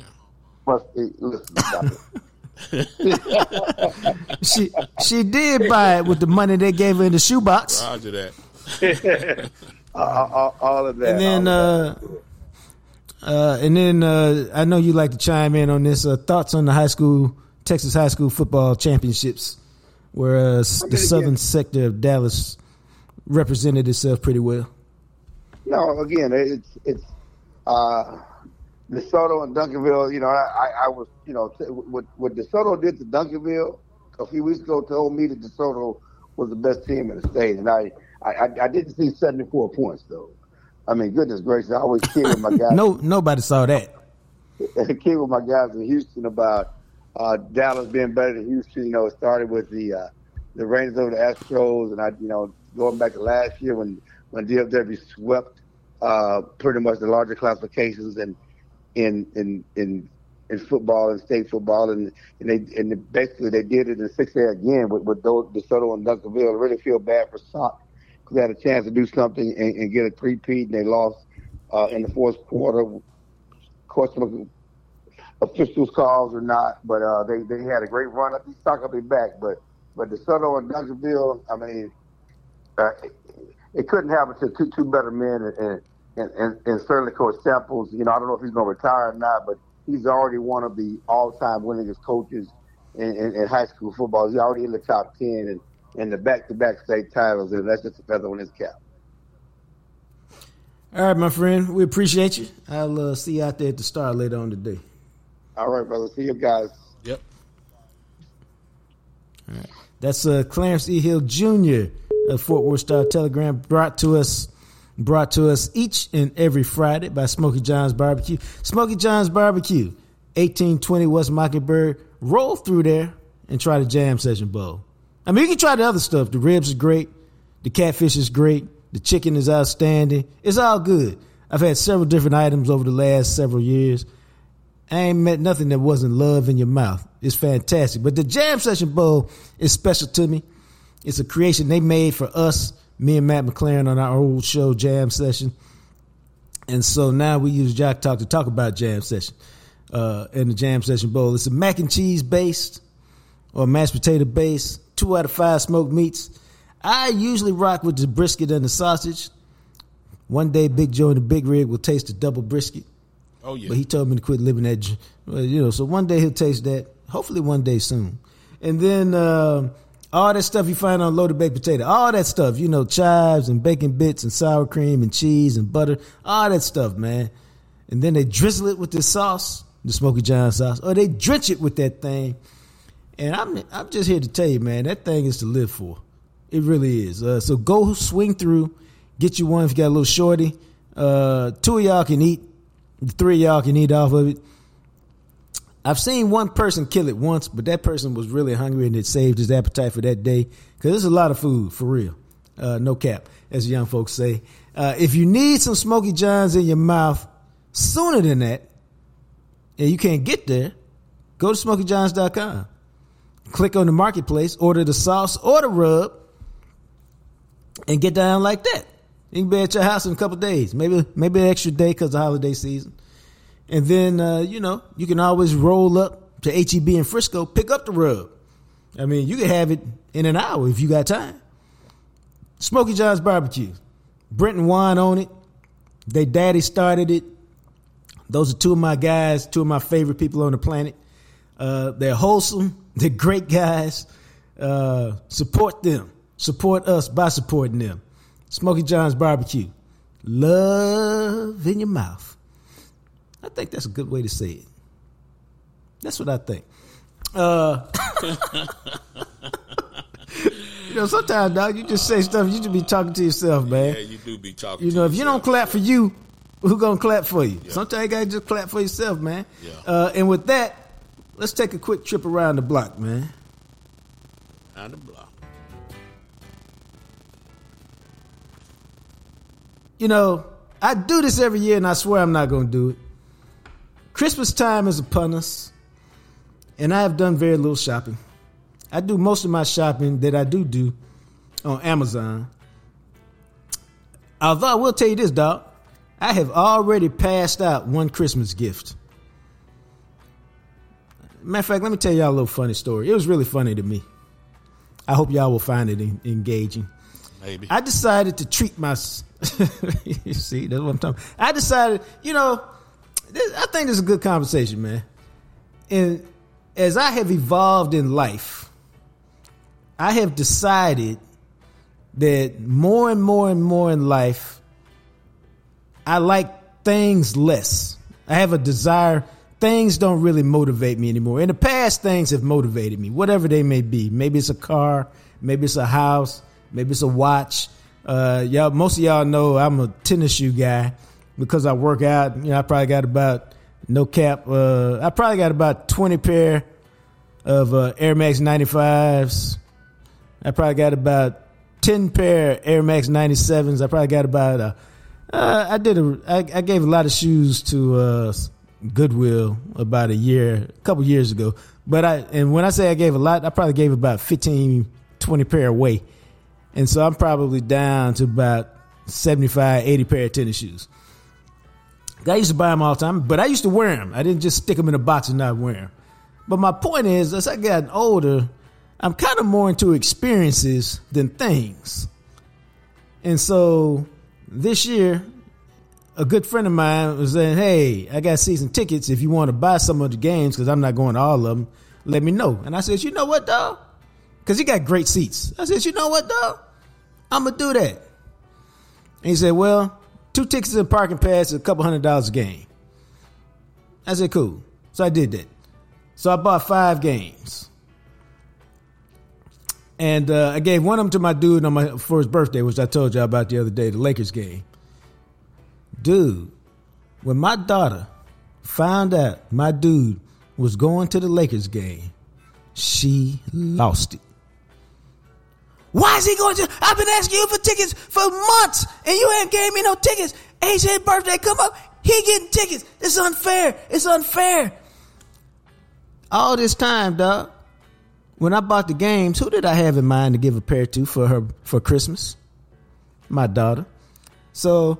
Must be, listen, *laughs* *laughs* she she did buy it with the money they gave her in the shoebox. Roger that. *laughs* all, all, of that. And then, uh, uh, and then uh, I know you like to chime in on this. Uh, thoughts on the high school Texas high school football championships, where uh, the southern sector of Dallas represented itself pretty well. No, again, it's it's. Uh, DeSoto and Duncanville, you know, I, I was, you know, what, what DeSoto did to Duncanville a few weeks ago told me that DeSoto was the best team in the state. And I, I, I didn't see 74 points, though. I mean, goodness gracious, I always kid with my *laughs* guys. no, nobody saw that. *laughs* I kid with my guys in Houston about uh, Dallas being better than Houston. You know, it started with the uh, the Rangers over the Astros, and I, you know, going back to last year when when DFW swept uh, pretty much the larger classifications and in in in in football and state football, and and they and basically they did it in six A again with with those DeSoto and Duncanville. I really feel bad for Sock because they had a chance to do something and, and get a three-peat, and they lost uh, in the fourth quarter. Questionable officials calls or not, but uh, they they had a great run. I think Sock will be back, but but DeSoto and Duncanville, I mean, uh, it, couldn't happen to two two better men, and, and and certainly Coach Samples. You know, I don't know if he's going to retire or not, but he's already one of the all-time winningest coaches in, in, in high school football. He's already in the top ten and and the back-to-back state titles, and that's just a feather on his cap. All right, my friend. We appreciate you. I'll uh, see you out there at the start later on today. All right, brother. See you guys. Yep. All right. That's uh, Clarence E. Hill Jr. of Fort Worth Star Telegram, brought to us brought to us each and every Friday by Smokey John's Barbecue. Smokey John's Barbecue, 1820 West Mockingbird. Roll through there and try the jam session bowl. I mean, you can try the other stuff. The ribs are great. The catfish is great. The chicken is outstanding. It's all good. I've had several different items over the last several years. I ain't met nothing that wasn't love in your mouth. It's fantastic. But the jam session bowl is special to me. It's a creation they made for us, me and Matt McLaren on our old show, Jam Session. And so now we use JacquesTalk to talk about Jam Session uh, and the Jam Session Bowl. It's a mac and cheese based or mashed potato based, two out of five smoked meats. I usually rock with the brisket and the sausage. One day, Big Joe and the Big Rig will taste the double brisket. Oh yeah. But he told me to quit living that, you know. So one day he'll taste that. Hopefully one day soon. And then uh, all that stuff you find on loaded baked potato, all that stuff, you know, chives and bacon bits and sour cream and cheese and butter, all that stuff, man. And then they drizzle it with this sauce, the Smokey John sauce, or they drench it with that thing. And I'm I'm just here to tell you, man, that thing is to live for. It really is. Uh, so go swing through, get you one if you got a little shorty. Uh, two of y'all can eat. The three of y'all can eat off of it. I've seen one person kill it once, but that person was really hungry and it saved his appetite for that day. Because there's a lot of food, for real. Uh, no cap, as young folks say. Uh, if you need some Smokey Johns in your mouth sooner than that, and you can't get there, go to SmokeyJohns.com. Click on the marketplace, order the sauce or the rub, and get down like that. You can be at your house in a couple days, maybe maybe an extra day because of holiday season. And then uh, you know you can always roll up to HEB in Frisco, pick up the rub. I mean, you can have it in an hour if you got time. Smokey John's Barbecue, Brent and Juan own it. They daddy started it. Those are two of my guys, two of my favorite people on the planet. Uh, they're wholesome. *laughs* They're great guys. Uh, support them. Support us by supporting them. Smokey John's Barbecue. Love in your mouth. I think that's a good way to say it. That's what I think. Uh, *laughs* you know, sometimes, dog, you just say stuff. You just be talking to yourself, man. Yeah, you do be talking. You know, if you don't clap for you, who gonna clap for you? Yeah. Sometimes you gotta just clap for yourself, man. Yeah. Uh, and with that, let's take a quick trip around the block, man. on the block. You know, I do this every year, and I swear I'm not gonna do it. Christmas time is upon us, and I have done very little shopping. I do most of my shopping that I do do on Amazon. Although I will tell you this, dog, I have already passed out one Christmas gift. Matter of fact, let me tell y'all a little funny story. It was really funny to me. I hope y'all will find it en- engaging. Maybe. I decided to treat my. you *laughs* see, that's what I'm talking. I decided, you know, this, I think this is a good conversation, man. And as I have evolved in life, I have decided that more and more and more in life, I like things less. I have a desire. Things don't really motivate me anymore. In the past, things have motivated me, whatever they may be. Maybe it's a car, maybe it's a house, maybe it's a watch. Uh, y'all, most of y'all know I'm a tennis shoe guy because I work out. You know, I probably got about no cap. Uh, I probably got about 20 pair of uh, Air Max 95s. I probably got about 10 pair Air Max 97s. I probably got about, uh, uh, I did a, I, I gave a lot of shoes to, uh, Goodwill about a year, a couple years ago. But I and when I say I gave a lot, I probably gave about 15, 20 pair away. And so I'm probably down to about 75, 80 pair of tennis shoes. I used to buy them all the time, but I used to wear them. I didn't just stick them in a box and not wear them. But my point is, as I got older, I'm kind of more into experiences than things. And so this year, a good friend of mine was saying, Hey, I got season tickets. If you want to buy some of the games, because I'm not going to all of them, let me know. And I said, You know what, dog? Because he got great seats. I said, You know what, dog? I'm going to do that. And he said, Well, two tickets and parking pass is a couple hundred dollars a game. I said, Cool. So I did that. So I bought five games. And uh, I gave one of them to my dude on my for his birthday, which I told y'all about the other day, the Lakers game. Dude, when my daughter found out my dude was going to the Lakers game, she lost it. Why is he going to? I've been asking you for tickets for months, and you ain't gave me no tickets. AJ's birthday come up, he getting tickets. It's unfair. It's unfair. All this time, dog. When I bought the games, who did I have in mind to give a pair to for her for Christmas? My daughter. So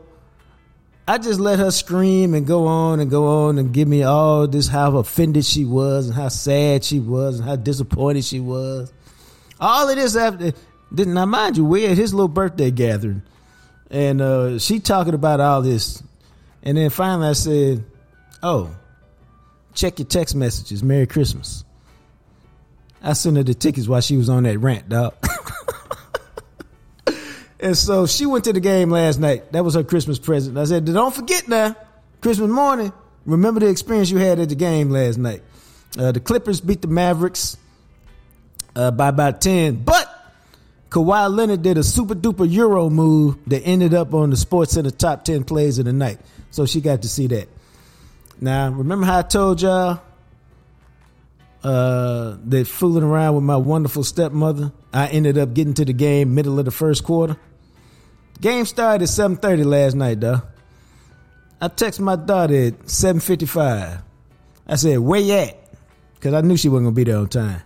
I just let her scream and go on and go on and give me all this how offended she was and how sad she was and how disappointed she was. All of this after didn't now mind you, we had his little birthday gathering. And uh, she talking about all this. And then finally I said, Oh, check your text messages. Merry Christmas. I sent her the tickets while she was on that rant, dog. *laughs* and so she went to the game last night. That was her Christmas present. I said, don't forget now, Christmas morning, remember the experience you had at the game last night. Uh, the Clippers beat the Mavericks uh, by about 10, but Kawhi Leonard did a super duper Euro move that ended up on the Sports Center top 10 plays of the night. So she got to see that. Now, remember how I told y'all uh, that fooling around with my wonderful stepmother, I ended up getting to the game middle of the first quarter. Game started at 7.30 last night, though. I texted my daughter at 7.55. I said, where you at? Because I knew she wasn't going to be there on time.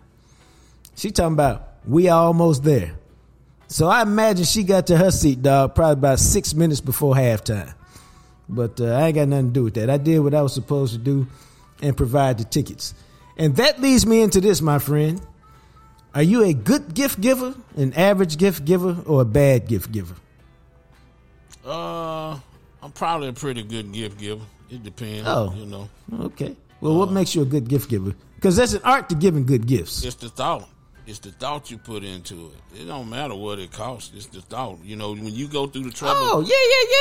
She talking about, we almost there. So I imagine she got to her seat, dog, probably about six minutes before halftime. But uh, I ain't got nothing to do with that. I did what I was supposed to do and provide the tickets. And that leads me into this, my friend. Are you a good gift giver, an average gift giver, or a bad gift giver? Uh, I'm probably a pretty good gift giver. It depends. Oh. you know, Okay. Well, what makes you a good gift giver? Because there's an art to giving good gifts. it's the thought. It's the thought you put into it. It don't matter what it costs. It's the thought. You know, when you go through the trouble. Oh, yeah,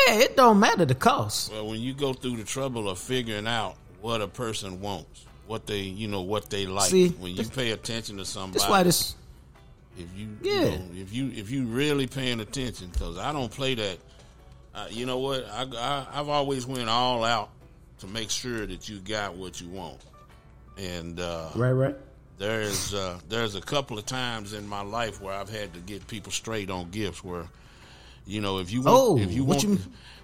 yeah, yeah. It don't matter the cost. Well, when you go through the trouble of figuring out what a person wants, what they, you know, what they like. See, when you pay attention to somebody, That's why this. if you, Yeah. you know, if you if you really paying attention, because I don't play that. Uh, you know what? I, I I've always went all out to make sure that you got what you want, and uh, Right, right. There's uh, there's a couple of times in my life where I've had to get people straight on gifts. Where, you know, if you want, Oh, if you want, you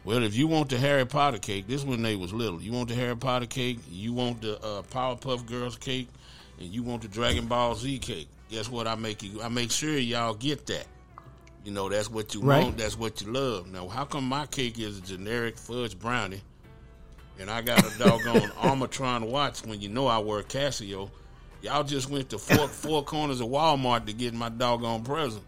well, if you want the Harry Potter cake, this when they was little. You want the Harry Potter cake, you want the uh, Powerpuff Girls cake, and you want the Dragon Ball Z cake. Guess what? I make you. I make sure y'all get that. You know, that's what you Right. want. That's what you love. Now, how come my cake is a generic fudge brownie? and I got a doggone *laughs* Armitron watch when you know I wear Casio. Y'all just went to four *laughs* four corners of Walmart to get my doggone present.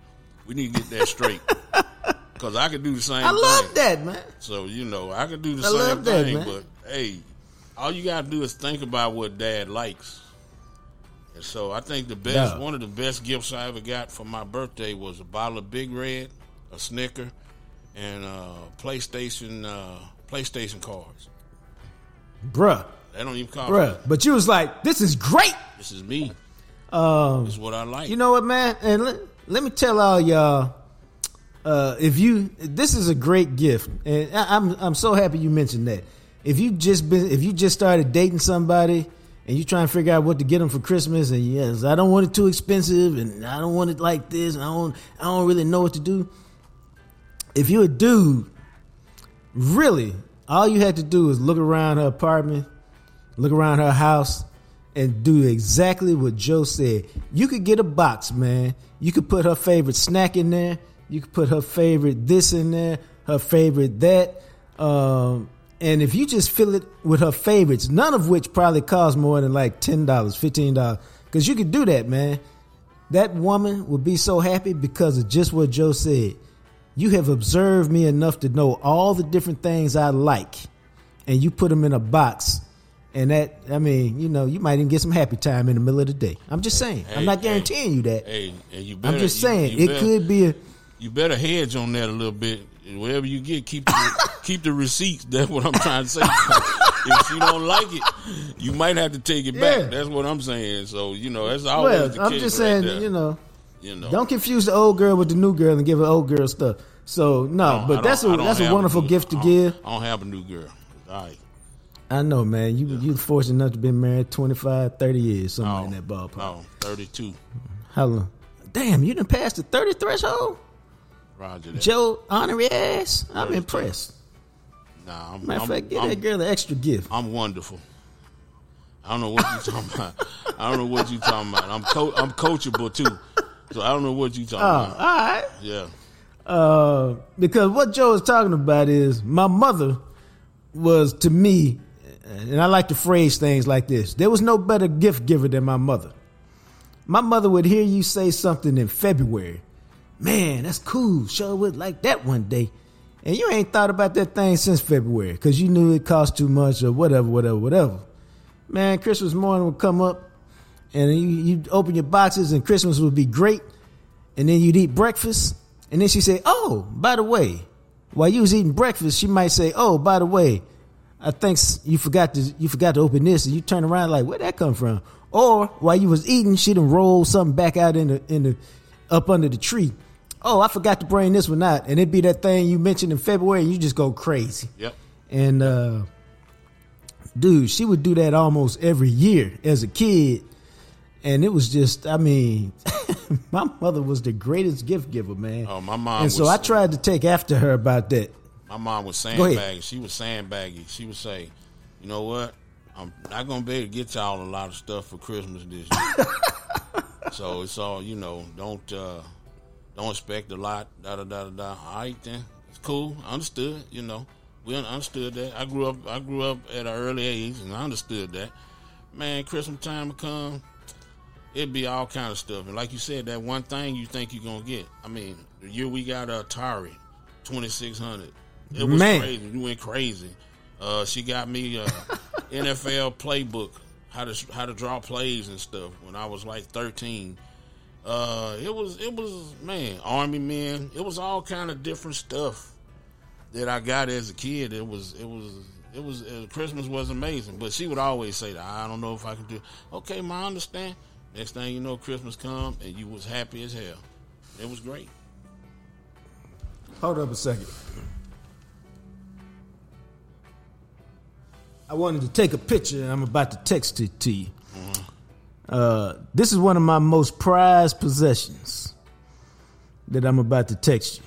We need to get that straight. *laughs* Cause I could do the same thing. I love thing. that, man. So, you know, I could do the I same that, thing, man. but hey, all you gotta do is think about what dad likes. And so I think the best Yeah. one of the best gifts I ever got for my birthday was a bottle of Big Red, a Snicker, and uh PlayStation uh PlayStation cards. Bruh. They don't even call Bruh. it. But you was like, this is great. This is me. Um, This is what I like. You know what, man? And let, let me tell all y'all, uh, if you, this is a great gift, and I, I'm I'm so happy you mentioned that. If you just been, if you just started dating somebody and you trying to figure out what to get them for Christmas, and yes, I don't want it too expensive, and I don't want it like this, and I don't, I don't really know what to do. If you're a dude, really, all you had to do is look around her apartment, look around her house, and do exactly what Joe said. You could get a box, man. You could put her favorite snack in there. You could put her favorite this in there, her favorite that. Um, and if you just fill it with her favorites, none of which probably cost more than like $10, $15, because you could do that, man. That woman would be so happy because of just what Joe said. You have observed me enough to know all the different things I like, and you put them in a box. And that, I mean, you know, you might even get some happy time in the middle of the day. I'm just saying. Hey, I'm not hey, guaranteeing you that. Hey, and you better, I'm just saying you it better- could be a. You better hedge on that a little bit. Whatever you get, keep the, *laughs* keep the receipts. That's what I'm trying to say. *laughs* if she don't like it, you might have to take it back. That's what I'm saying. So you know, that's always Well, the I'm case just saying, you know, you know. don't confuse the old girl with the new girl and give her old girl stuff. So no, I don't- I but that's a don't- I don't that's a wonderful new- gift to I give. I don't have a new girl. All right. I know, man. You you fortunate enough to be married 25, 30 years, something No, in that ballpark. no, 32. How long? Damn, you done passed the 30 threshold? Roger that. Joe honorary ass? I'm 32. impressed. Nah, I'm, Matter of fact, give I'm, that girl an extra gift. I'm wonderful. I don't know what you talking about. I don't know what you talking about. I'm co- I'm coachable too, so I don't know what you talking Oh, about. All right. Yeah, Uh, because what Joe is talking about is my mother was to me, and I like to phrase things like this: there was no better gift giver than my mother. My mother would hear you say something in February, man, that's cool. Sure would like that one day, and you ain't thought about that thing since February because you knew it cost too much or whatever, whatever, whatever. Man, Christmas morning would come up, and you you open your boxes, and Christmas would be great and then you'd eat breakfast, and then she'd say, "Oh, by the way," while you was eating breakfast, she might say, "Oh, by the way, I think you forgot to you forgot to open this," and you turn around like, "Where'd that come from?" Or while you was eating, she done roll something back out in the in the up under the tree. Oh, I forgot to bring this one out, and it'd be that thing you mentioned in February, and you just go crazy. yep. And uh dude, she would do that almost every year as a kid. And it was just, I mean, *laughs* my mother was the greatest gift giver, man. Oh, my mom And so was- I tried to take after her about that. My mom was sandbagging. She was sandbagging. She would say, "You know what? I'm not gonna be able to get y'all a lot of stuff for Christmas this year. *laughs* so it's all you know. Don't uh, don't expect a lot. Da da da da da. All right then. It's cool. Understood. You know, we understood that. I grew up. I grew up at an early age, and I understood that. Man, Christmas time would come. It'd be all kind of stuff, and like you said, that one thing you think you're gonna get. I mean, the year we got a Atari, twenty six hundred. It was Man. crazy. You went crazy. Uh, she got me *laughs* a NFL playbook, how to how to draw plays and stuff. When I was like thirteen, uh, it was it was man, Army men. It was all kind of different stuff that I got as a kid. It was it was it was uh, Christmas was amazing. But she would always say that I don't know if I can do. it." Okay, ma, I understand. Next thing you know, Christmas come and you was happy as hell. It was great. Hold up a second. I wanted to take a picture and I'm about to text it to you. Uh, this is one of my most prized possessions that I'm about to text you.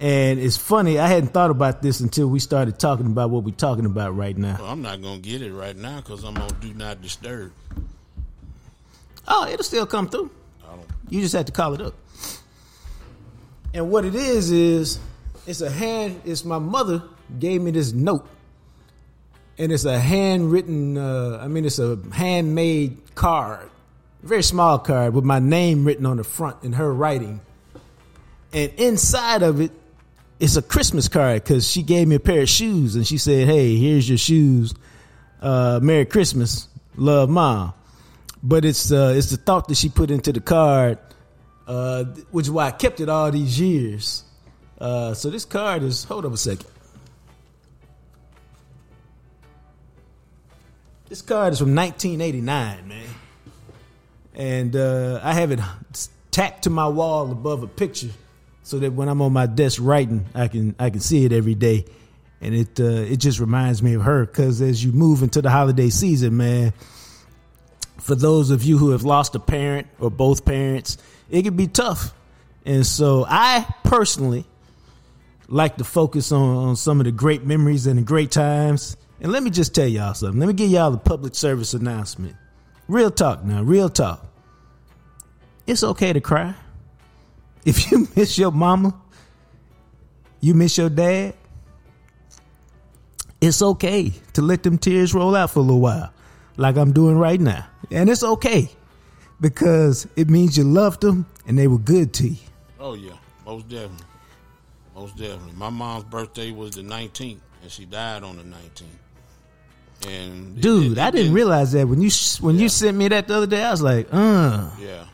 And it's funny, I hadn't thought about this until we started talking about what we're talking about right now. Well, I'm not gonna get it right now because I'm on do not disturb. Oh, it'll still come through. I don't. You just have to call it up. And what it is is it's a hand. It's my mother gave me this note, and it's a handwritten. Uh, I mean, it's a handmade card, very small card with my name written on the front in her writing. And inside of it, it's a Christmas card because she gave me a pair of shoes, and she said, "Hey, here's your shoes. Uh, Merry Christmas, love, mom." but it's uh, it's the thought that she put into the card, uh, which is why I kept it all these years. Uh, so this card is hold up a second. This card is from 1989, man, and uh, I have it tacked to my wall above a picture, so that when I'm on my desk writing, I can I can see it every day, and it uh, it just reminds me of her. Because as you move into the holiday season, man, for those of you who have lost a parent or both parents, it can be tough. And so I personally like to focus on, on some of the great memories and the great times And let me just tell y'all something. Let me give y'all a public service announcement. Real talk now, real talk. It's okay to cry. *laughs* If you miss your mama, you miss your dad, it's okay to let them tears roll out for a little while, like I'm doing right now. And it's okay because it means you loved them and they were good to you. Oh yeah, most definitely, most definitely. My mom's birthday was the 19th, and she died on the 19th. And Dude, it- it- I didn't realize that when you when Yeah. you sent me that the other day. I was like, uh, Yeah,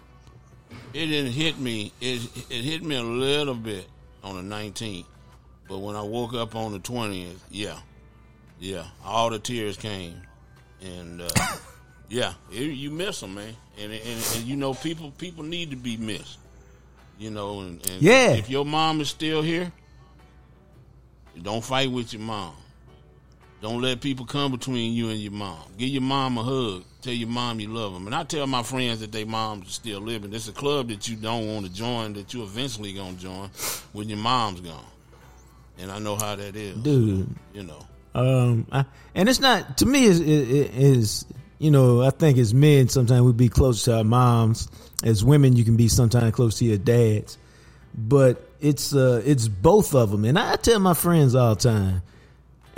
it didn't hit me. It it hit me a little bit on the 19th, but when I woke up on the 20th, yeah, yeah, all the tears came, and uh, *coughs* yeah, it, you miss them, man, and, and and you know people people need to be missed, you know, and, and Yeah. if your mom is still here, don't fight with your mom. Don't let people come between you and your mom. Give your mom a hug. Tell your mom you love them. And I tell my friends that their moms are still living. It's a club that you don't want to join that you eventually gonna join when your mom's gone. And I know how that is, dude. You know. Um, I, and it's not to me. Is is you know I think as men sometimes we be close to our moms. As women, you can be sometimes close to your dads, but it's uh it's both of them. And I tell my friends all the time,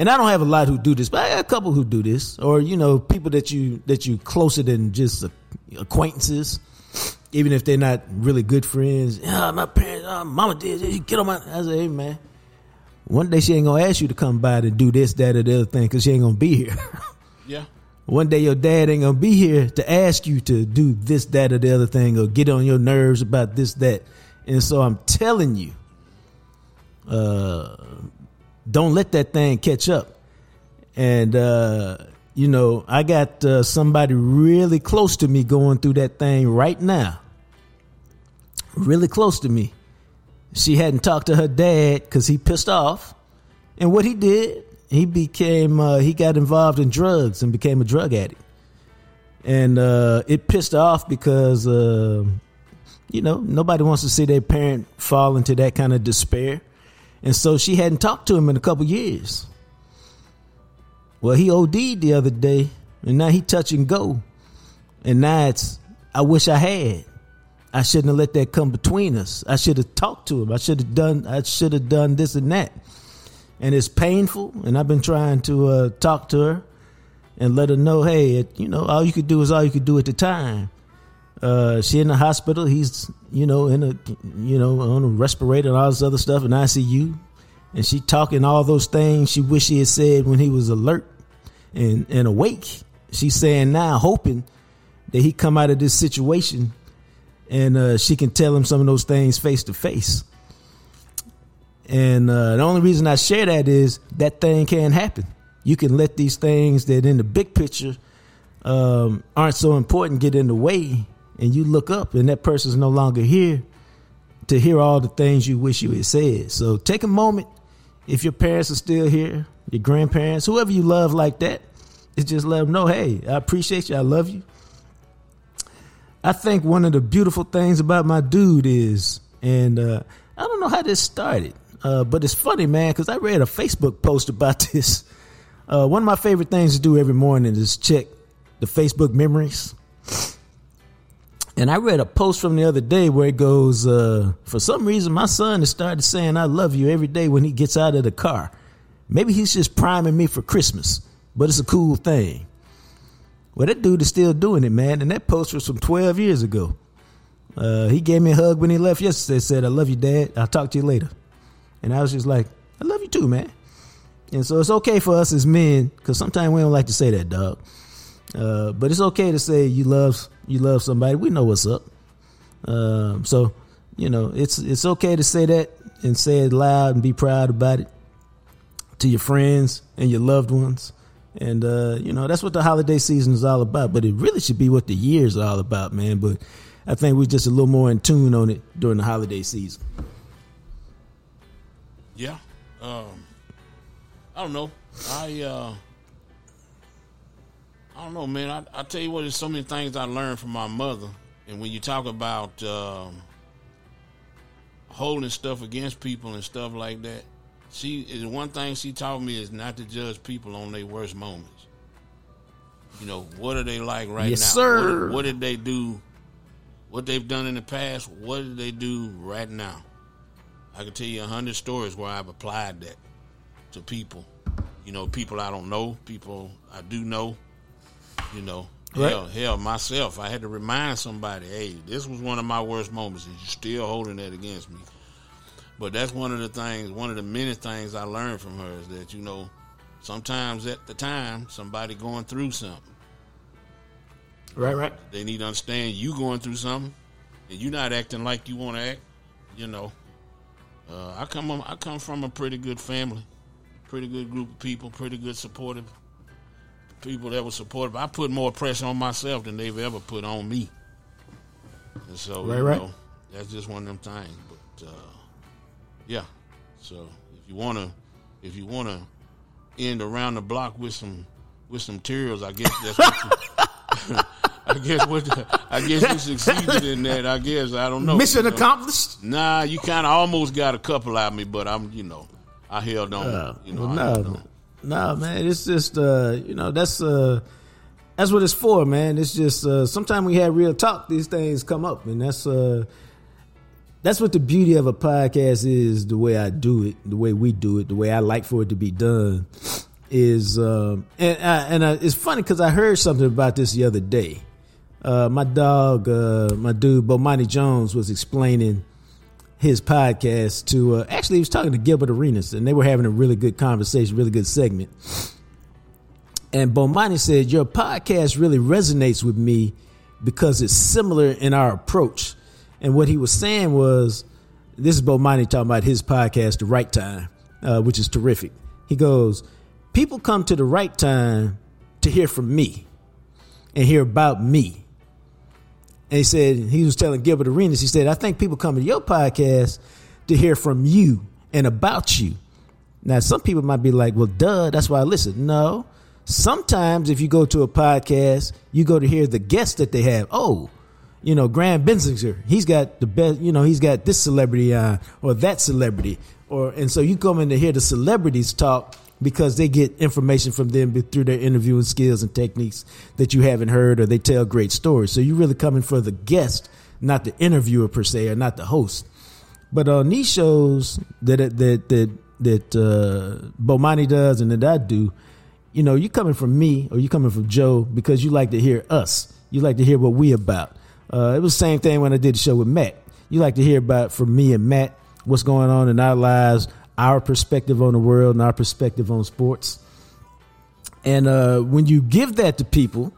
and I don't have a lot who do this, but I got a couple who do this, or you know people that you that you closer than just acquaintances. Even if they're not really good friends, yeah, my parents, uh, mama did, you get on my. I say, hey man, one day she ain't gonna ask you to come by to do this, that, or the other thing because she ain't gonna be here. *laughs* Yeah. One day your dad ain't gonna be here to ask you to do this, that, or the other thing, or get on your nerves about this, that. And so I'm telling you, uh, don't let that thing catch up. And uh, you know, I got uh, somebody really close to me going through that thing right now. Really close to me. She hadn't talked to her dad because he pissed off. And what he did, he became uh, he got involved in drugs and became a drug addict. And uh, it pissed her off because uh, you know nobody wants to see their parent fall into that kind of despair. And so she hadn't talked to him in a couple years. Well, he OD'd the other day, and now he touch and go. And now it's I wish I had. I shouldn't have let that come between us. I should have talked to him. I should have done. I should have done this and that. And it's painful. And I've been trying to uh, talk to her and let her know, hey, it, you know, all you could do is all you could do at the time. Uh, she in the hospital. He's, you know, in a, you know, on a respirator and all this other stuff in ICU. And she talking all those things she wish she had said when he was alert and, and awake. She's saying now, hoping that he come out of this situation and uh, she can tell him some of those things face to face. And uh, the only reason I share that is that thing can't happen. You can let these things that in the big picture um, aren't so important get in the way, and you look up and that person's no longer here to hear all the things you wish you had said. So take a moment. If your parents are still here, your grandparents, whoever you love like that, is just let them know, hey, I appreciate you. I love you. I think one of the beautiful things about my dude is, and uh, I don't know how this started, uh, but it's funny, man, because I read a Facebook post about *laughs* this. Uh, one of my favorite things to do every morning is check the Facebook memories. And I read a post from the other day where it goes, uh, for some reason, my son has started saying, I love you every day when he gets out of the car. Maybe he's just priming me for Christmas, but it's a cool thing. Well, that dude is still doing it, man. And that post was from 12 years ago. Uh, he gave me a hug when he left yesterday. Said, I love you, Dad. I'll talk to you later. And I was just like, I love you too, man. And so it's okay for us as men, because sometimes we don't like to say that, dog. Uh, but it's okay to say you love you love somebody. We know what's up. Um, so you know it's it's okay to say that and say it loud and be proud about it to your friends and your loved ones. And uh, you know that's what the holiday season is all about. But it really should be what the year is all about, man. But I think we're just a little more in tune on it during the holiday season. Yeah. Um, I don't know. I uh, I don't know, man. I, I tell you what, there's so many things I learned from my mother. And when you talk about um, holding stuff against people and stuff like that, she is one thing she taught me is not to judge people on their worst moments. You know, what are they like right Yes, now? sir. What, what did they do? What they've done in the past? What did they do right now? I can tell you a hundred stories where I've applied that to people. You know, people I don't know, people I do know. You know, Right. hell, hell, myself, I had to remind somebody, hey, this was one of my worst moments, and you're still holding that against me. But that's one of the things, one of the many things I learned from her is that, you know, sometimes at the time, somebody going through something, Right, right. they need to understand you going through something, and you're not acting like you want to act. You know, uh, I come I come from a pretty good family, pretty good group of people, pretty good supportive people that were supportive. I put more pressure on myself than they've ever put on me, and so Right, you right. know, that's just one of them things. But uh, yeah, so if you wanna, if you wanna end around the block with some with some materials, I guess that's what you, *laughs* I guess what I guess you succeeded in that. I guess I don't know. Mission you know. accomplished. Nah, you kind of almost got a couple out of me, but I'm you know I held on. Uh, you know, well, no. No, man. It's just uh, you know that's uh, that's what it's for, man. It's just uh, sometimes we have real talk. These things come up, and that's uh, that's what the beauty of a podcast is. The way I do it, the way we do it, the way I like for it to be done is, um, and uh, and uh, it's funny because I heard something about this the other day. Uh, my dog, uh, my dude, Bomani Jones, was explaining his podcast to uh, actually he was talking to Gilbert Arenas and they were having a really good conversation, really good segment. And Bomani said, Your podcast really resonates with me because it's similar in our approach. And what he was saying was, this is Bomani talking about his podcast, The Right Time, uh, which is terrific. He goes, People come to the right time to hear from me and hear about me. And he said, he was telling Gilbert Arenas, he said, I think people come to your podcast to hear from you and about you. Now, some people might be like, well, duh, that's why I listen. No. Sometimes if you go to a podcast, you go to hear the guests that they have. Oh, you know, Graham Bensinger, he's got the best, you know, he's got this celebrity on or that celebrity. Or, and so you come in to hear the celebrities talk because they get information from them through their interviewing skills and techniques that you haven't heard or they tell great stories. So you're really coming for the guest, not the interviewer per se or not the host. But on these shows that that that that uh, Bomani does and that I do, you know, you're coming from me or you're coming from Joe because you like to hear us. You like to hear what we about. Uh, it was the same thing when I did the show with Matt. You like to hear about from me and Matt what's going on in our lives, our perspective on the world, and our perspective on sports. And uh, when you give that to people,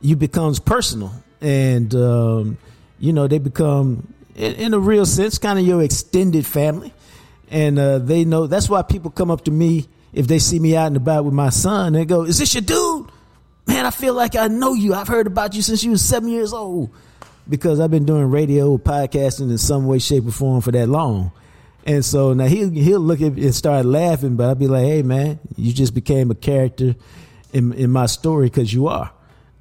you becomes personal, and um, you know they become, in, in a real sense, kind of your extended family. And uh, they know that's why people come up to me if they see me out and about with my son. They go, "Is this your dude?" Man, I feel like I know you. I've heard about you since you was seven years old because I've been doing radio, podcasting in some way, shape, or form for that long. And so now he'll he'll look at me and start laughing, but I'll be like, "Hey, man, you just became a character in in my story because you are."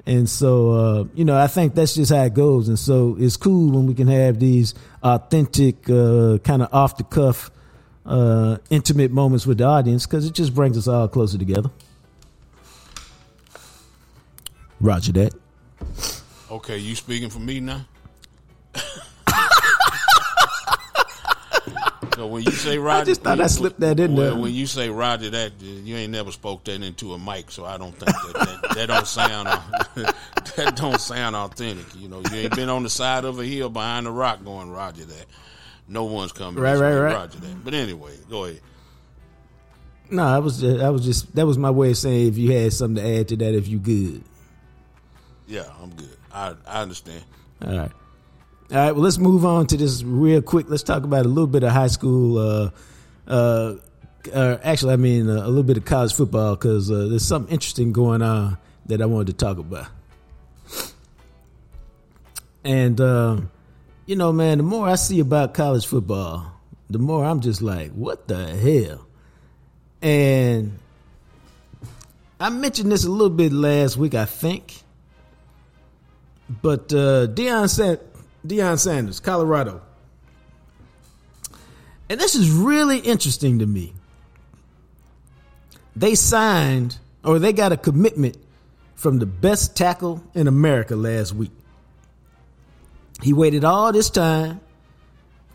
And so, uh, you know, I think that's just how it goes. And so it's cool when we can have these authentic, uh, kind of off the cuff, uh, intimate moments with the audience because it just brings us all closer together. Roger that. Okay, you speaking for me now? *laughs* so when you say *laughs* Roger, I just thought I slipped that in well, there. When you say Roger, that you ain't never spoke that into a mic, so I don't think that that, that don't sound *laughs* that don't sound authentic. You know, you ain't been on the side of a hill behind a rock going Roger that. No one's coming. Right, right, right. Roger that. But anyway, go ahead. No, I was just, I was just that was my way of saying if you had something to add to that, if you good. Yeah, I'm good. I I understand. All right. All right. Well, let's move on to this real quick. Let's talk about a little bit of high school. Uh, uh, uh, actually, I mean uh, a little bit of college football because uh, there's something interesting going on that I wanted to talk about. And uh, you know, man, the more I see about college football, the more I'm just like, what the hell? And I mentioned this a little bit last week, I think. But uh, Deion, San- Deion Sanders, Colorado. and this is really interesting to me. They signed or they got a commitment from the best tackle in America last week. He waited all this time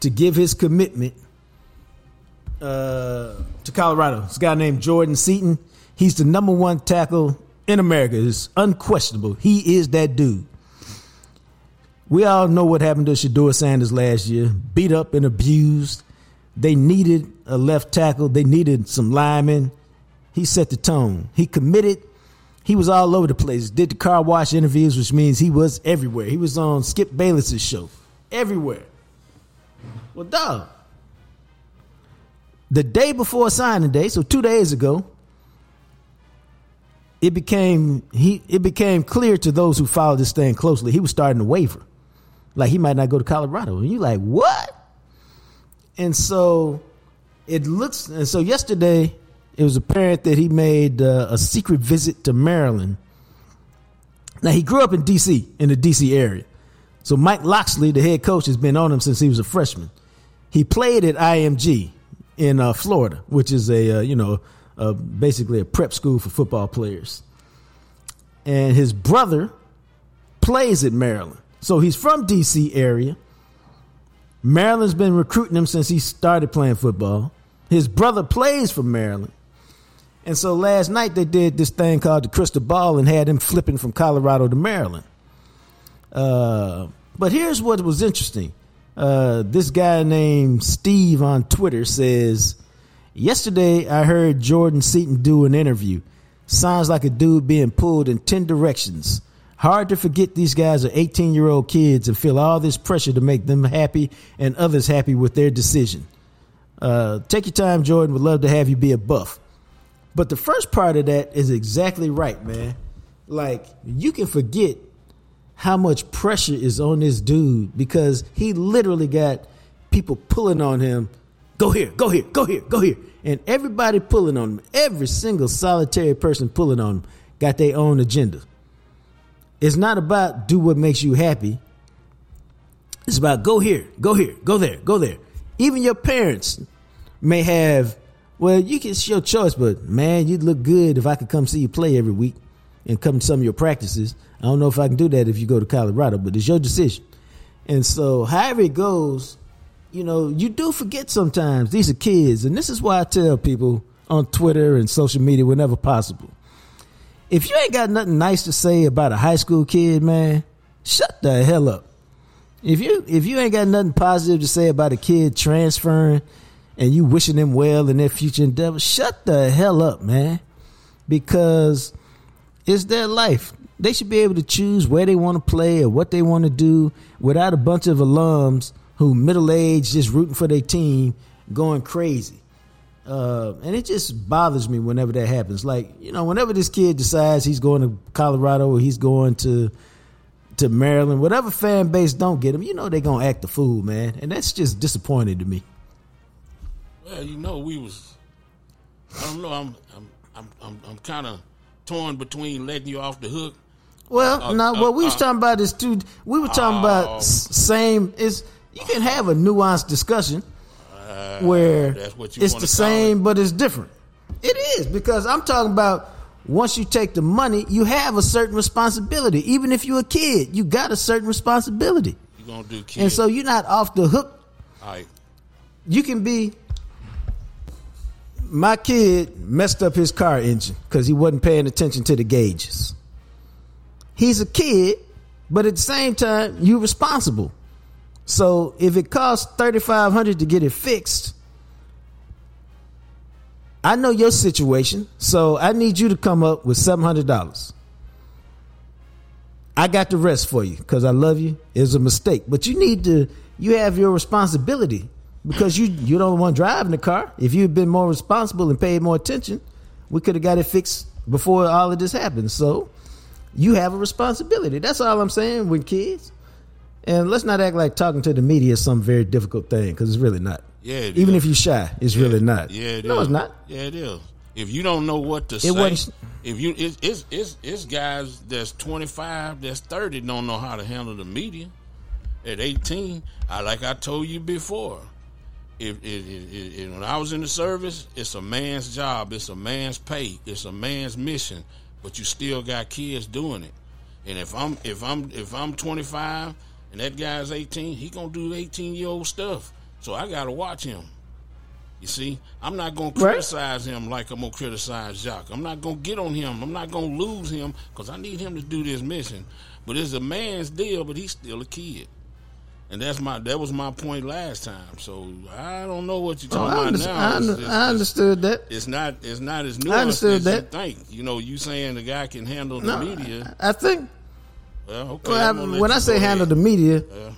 to give his commitment uh, to Colorado. This guy named Jordan Seaton. He's the number one tackle in America. It's unquestionable. He is that dude. We all know what happened to Shedeur Sanders last year. Beat up and abused. They needed a left tackle. They needed some linemen. He set the tone. He committed. He was all over the place. Did the car wash interviews, which means he was everywhere. He was on Skip Bayless's show. Everywhere. Well, dog. The day before signing day, so two days ago, it became he it became clear to those who followed this thing closely he was starting to waver like he might not go to colorado. And you're like what? And so it looks and so yesterday it was apparent that he made uh, a secret visit to maryland. Now he grew up in dc in the dc area. So mike locksley the head coach has been on him since he was a freshman. He played at img in uh, florida which is a uh, you know uh, basically a prep school for football players. And his brother plays at Maryland. So he's from DC area. Maryland's been recruiting him since he started playing football. His brother plays for Maryland. And so last night they did this thing called the crystal ball and had him flipping from Colorado to Maryland. Uh, but here's what was interesting. Uh, this guy named Steve on Twitter says Yesterday, I heard Jordan Seaton do an interview. Sounds like a dude being pulled in 10 directions. Hard to forget these guys are 18 year old kids and feel all this pressure to make them happy and others happy with their decision. Uh, take your time, Jordan. Would love to have you be a buff. But the first part of that is exactly right, man. Like, you can forget how much pressure is on this dude because he literally got people pulling on him Go here, go here, go here, go here. And everybody pulling on him, every single solitary person pulling on him, got their own agenda. It's not about do what makes you happy. It's about go here, go here, go there, go there. Even your parents may have, well, you can, it's your choice, but man, you'd look good if I could come see you play every week and come to some of your practices. I don't know if I can do that if you go to Colorado, but it's your decision. And so, however it goes, you know, you do forget sometimes these are kids. And this is why I tell people on Twitter and social media whenever possible. If you ain't got nothing nice to say about a high school kid, man, shut the hell up. If you if you ain't got nothing positive to say about a kid transferring and you wishing them well in their future endeavors, shut the hell up, man. Because it's their life. They should be able to choose where they want to play or what they want to do without a bunch of alums who middle aged, just rooting for their team, going crazy. Uh, and it just bothers me whenever that happens. Like, you know, whenever this kid decides he's going to Colorado or he's going to to Maryland, whatever fan base don't get him, you know they're gonna act the fool, man. And that's just disappointing to me. Well, you know, we was I don't know, I'm I'm I'm I'm, I'm kinda torn between letting you off the hook. Well, Uh, no, uh, what we was uh, talking about is two we were talking about Oh. same is you can have a nuanced discussion Uh, that's what you it's the same but it's different. It is because I'm talking about once you take the money, you have a certain responsibility. Even if you're a kid, you got a certain responsibility. You're gonna do kids. And so you're not off the hook. all right. You can be my kid messed up his car engine because he wasn't paying attention to the gauges. He's a kid, but at the same time, you're responsible. So if it costs thirty five hundred to get it fixed, I know your situation, so I need you to come up with seven hundred dollars. I got the rest for you because I love you. It's a mistake, but you need to. You have your responsibility because you you don't want driving the car. If you'd been more responsible and paid more attention, we could have got it fixed before all of this happened. So you have a responsibility. That's all I'm saying with kids. And let's not act like talking to the media is some very difficult thing because it's really not. Yeah, it Even is. if you're shy, it's really not. Yeah, it no, is. it's not. Yeah, it is. If you don't know what to say, wasn't- if you it's, it's it's it's guys that's twenty five, that's thirty, don't know how to handle the media. At eighteen, I like I told you before, if, if, if, if when I was in the service, it's a man's job, it's a man's pay, it's a man's mission, but you still got kids doing it. And if I'm if I'm if I'm 25 and that guy's 18, he gonna do 18 year old stuff. So I gotta watch him. You see, I'm not gonna Right. criticize him like I'm gonna criticize Jacques. I'm not gonna get on him. I'm not gonna lose him because I need him to do this mission. But it's a man's deal, but he's still a kid. And that's my that was my point last time. So I don't know what you're Oh, talking I, about now. I, It's- it's- I understood that. it's not it's not as I understood as you that. think. You know, you saying the guy can handle the No, media. I think Okay. well, I, when I say handle the media, Yeah.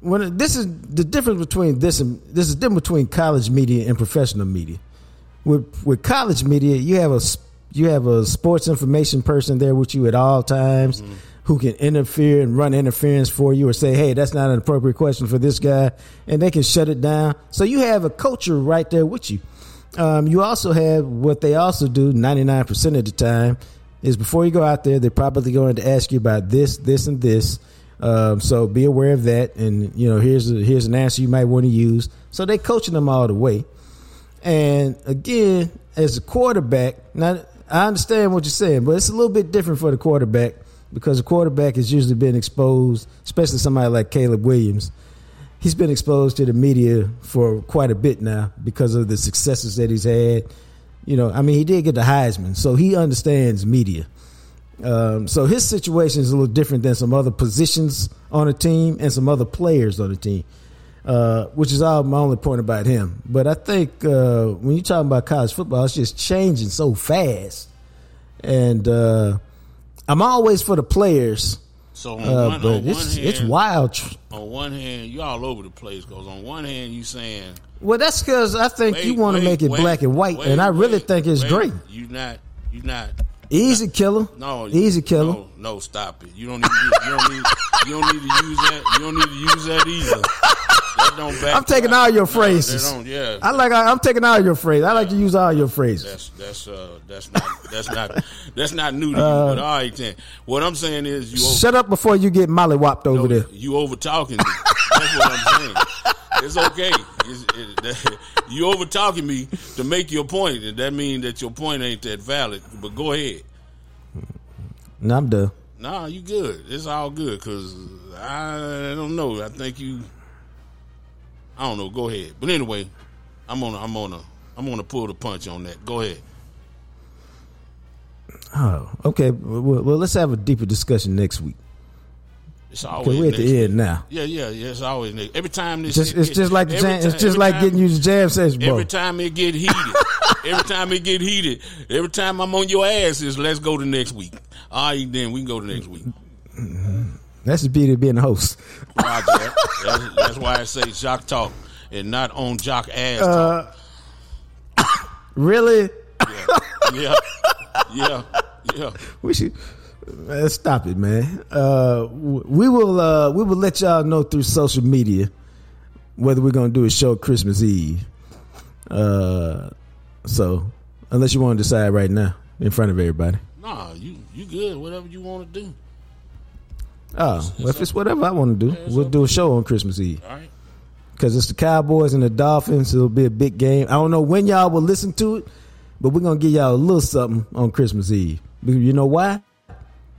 when it- this is the difference between this and this is different between college media and professional media. With with college media, you have a you have a sports information person there with you at all times Mm-hmm. who can interfere and run interference for you or say, "Hey, that's not an appropriate question for this guy," and they can shut it down. So you have a culture right there with you. Um, you also have what they also do ninety nine percent of the time is before you go out there, they're probably going to ask you about this, this, and this. Um, so be aware of that, and you know here's a, here's an answer you might want to use. So they're coaching them all the way. And again, as a quarterback, now I understand what you're saying, but it's a little bit different for the quarterback because the quarterback has usually been exposed, especially somebody like Caleb Williams. He's been exposed to the media for quite a bit now because of the successes that he's had. You know, I mean, he did get the Heisman, so he understands media. Um, so his situation is a little different than some other positions on a team and some other players on the team, uh, which is all my only point about him. But I think uh, when you're talking about college football, it's just changing so fast, and uh, I'm always for the players, So on, uh, one, but on it's hand, it's wild. on one hand, you all over the place because on one hand you saying Well, that's because I think wait, you want to make it wait, black and white, wait, and I really think it's great. You not you not Easy killer, no easy killer. No, no, stop it. You don't need you don't need you don't need to use that. You don't need to use that either. That I'm taking all your phrases. don't, yeah. I like. I'm taking all your phrases. I like to use all your phrases. That's that's uh that's not that's not *laughs* that's not new to Uh, you. But all right, then. What I'm saying is you over, Shut up before you get mollywopped over there. you over talking. That's what I'm saying. It's okay. It's, it, *laughs* you over talking me to make your point, and that means that your point ain't that valid. But go ahead. No, I'm done. Nah, you good. It's all good because I don't know. I think you. I don't know. Go ahead. But anyway, I'm on. I'm on. A, I'm on to pull the punch on that. Go ahead. Oh, okay. Well, well, let's have a deeper discussion next week. It's always we're at the week. end now. Yeah, yeah, yeah. It's always next. Every time this, Just, it's just like the jam, ti- it's just like time- getting used to jam session, bro. Every time it get heated, *laughs* every time it get heated, every time I'm on your ass is let's go to next week. All right, then we can go to next week. That's the beauty of being a host. Roger. That's, that's why I say JacquesTalk and not on Jock ass Uh, talk. *coughs* Really? Yeah, yeah, yeah. We should man, stop it, man. Uh, we will. Uh, we will let y'all know through social media whether we're gonna do a show Christmas Eve. Uh, so unless you want to decide right now in front of everybody. Nah, you you good. Whatever you want to do. Oh, well, if it's whatever I want to do, we'll do a show on Christmas Eve All right. because it's the Cowboys and the Dolphins. It'll be a big game. I don't know when y'all will listen to it, but we're gonna give y'all a little something on Christmas Eve. You know why?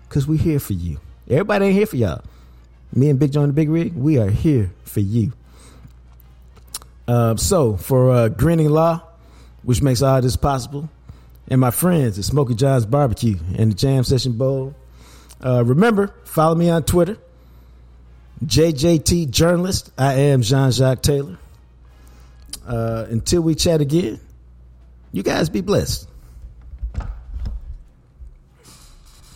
Because we're here for you. Everybody ain't here for y'all. Me and Big John the Big Rig, we are here for you. Um, so for uh, Greening Law, which makes all this possible, and my friends at Smokey John's Barbecue and the Jam Session Bowl. Uh, remember, follow me on Twitter, JJT Journalist. I am Jean Jacques Taylor. Uh, until we chat again, you guys be blessed.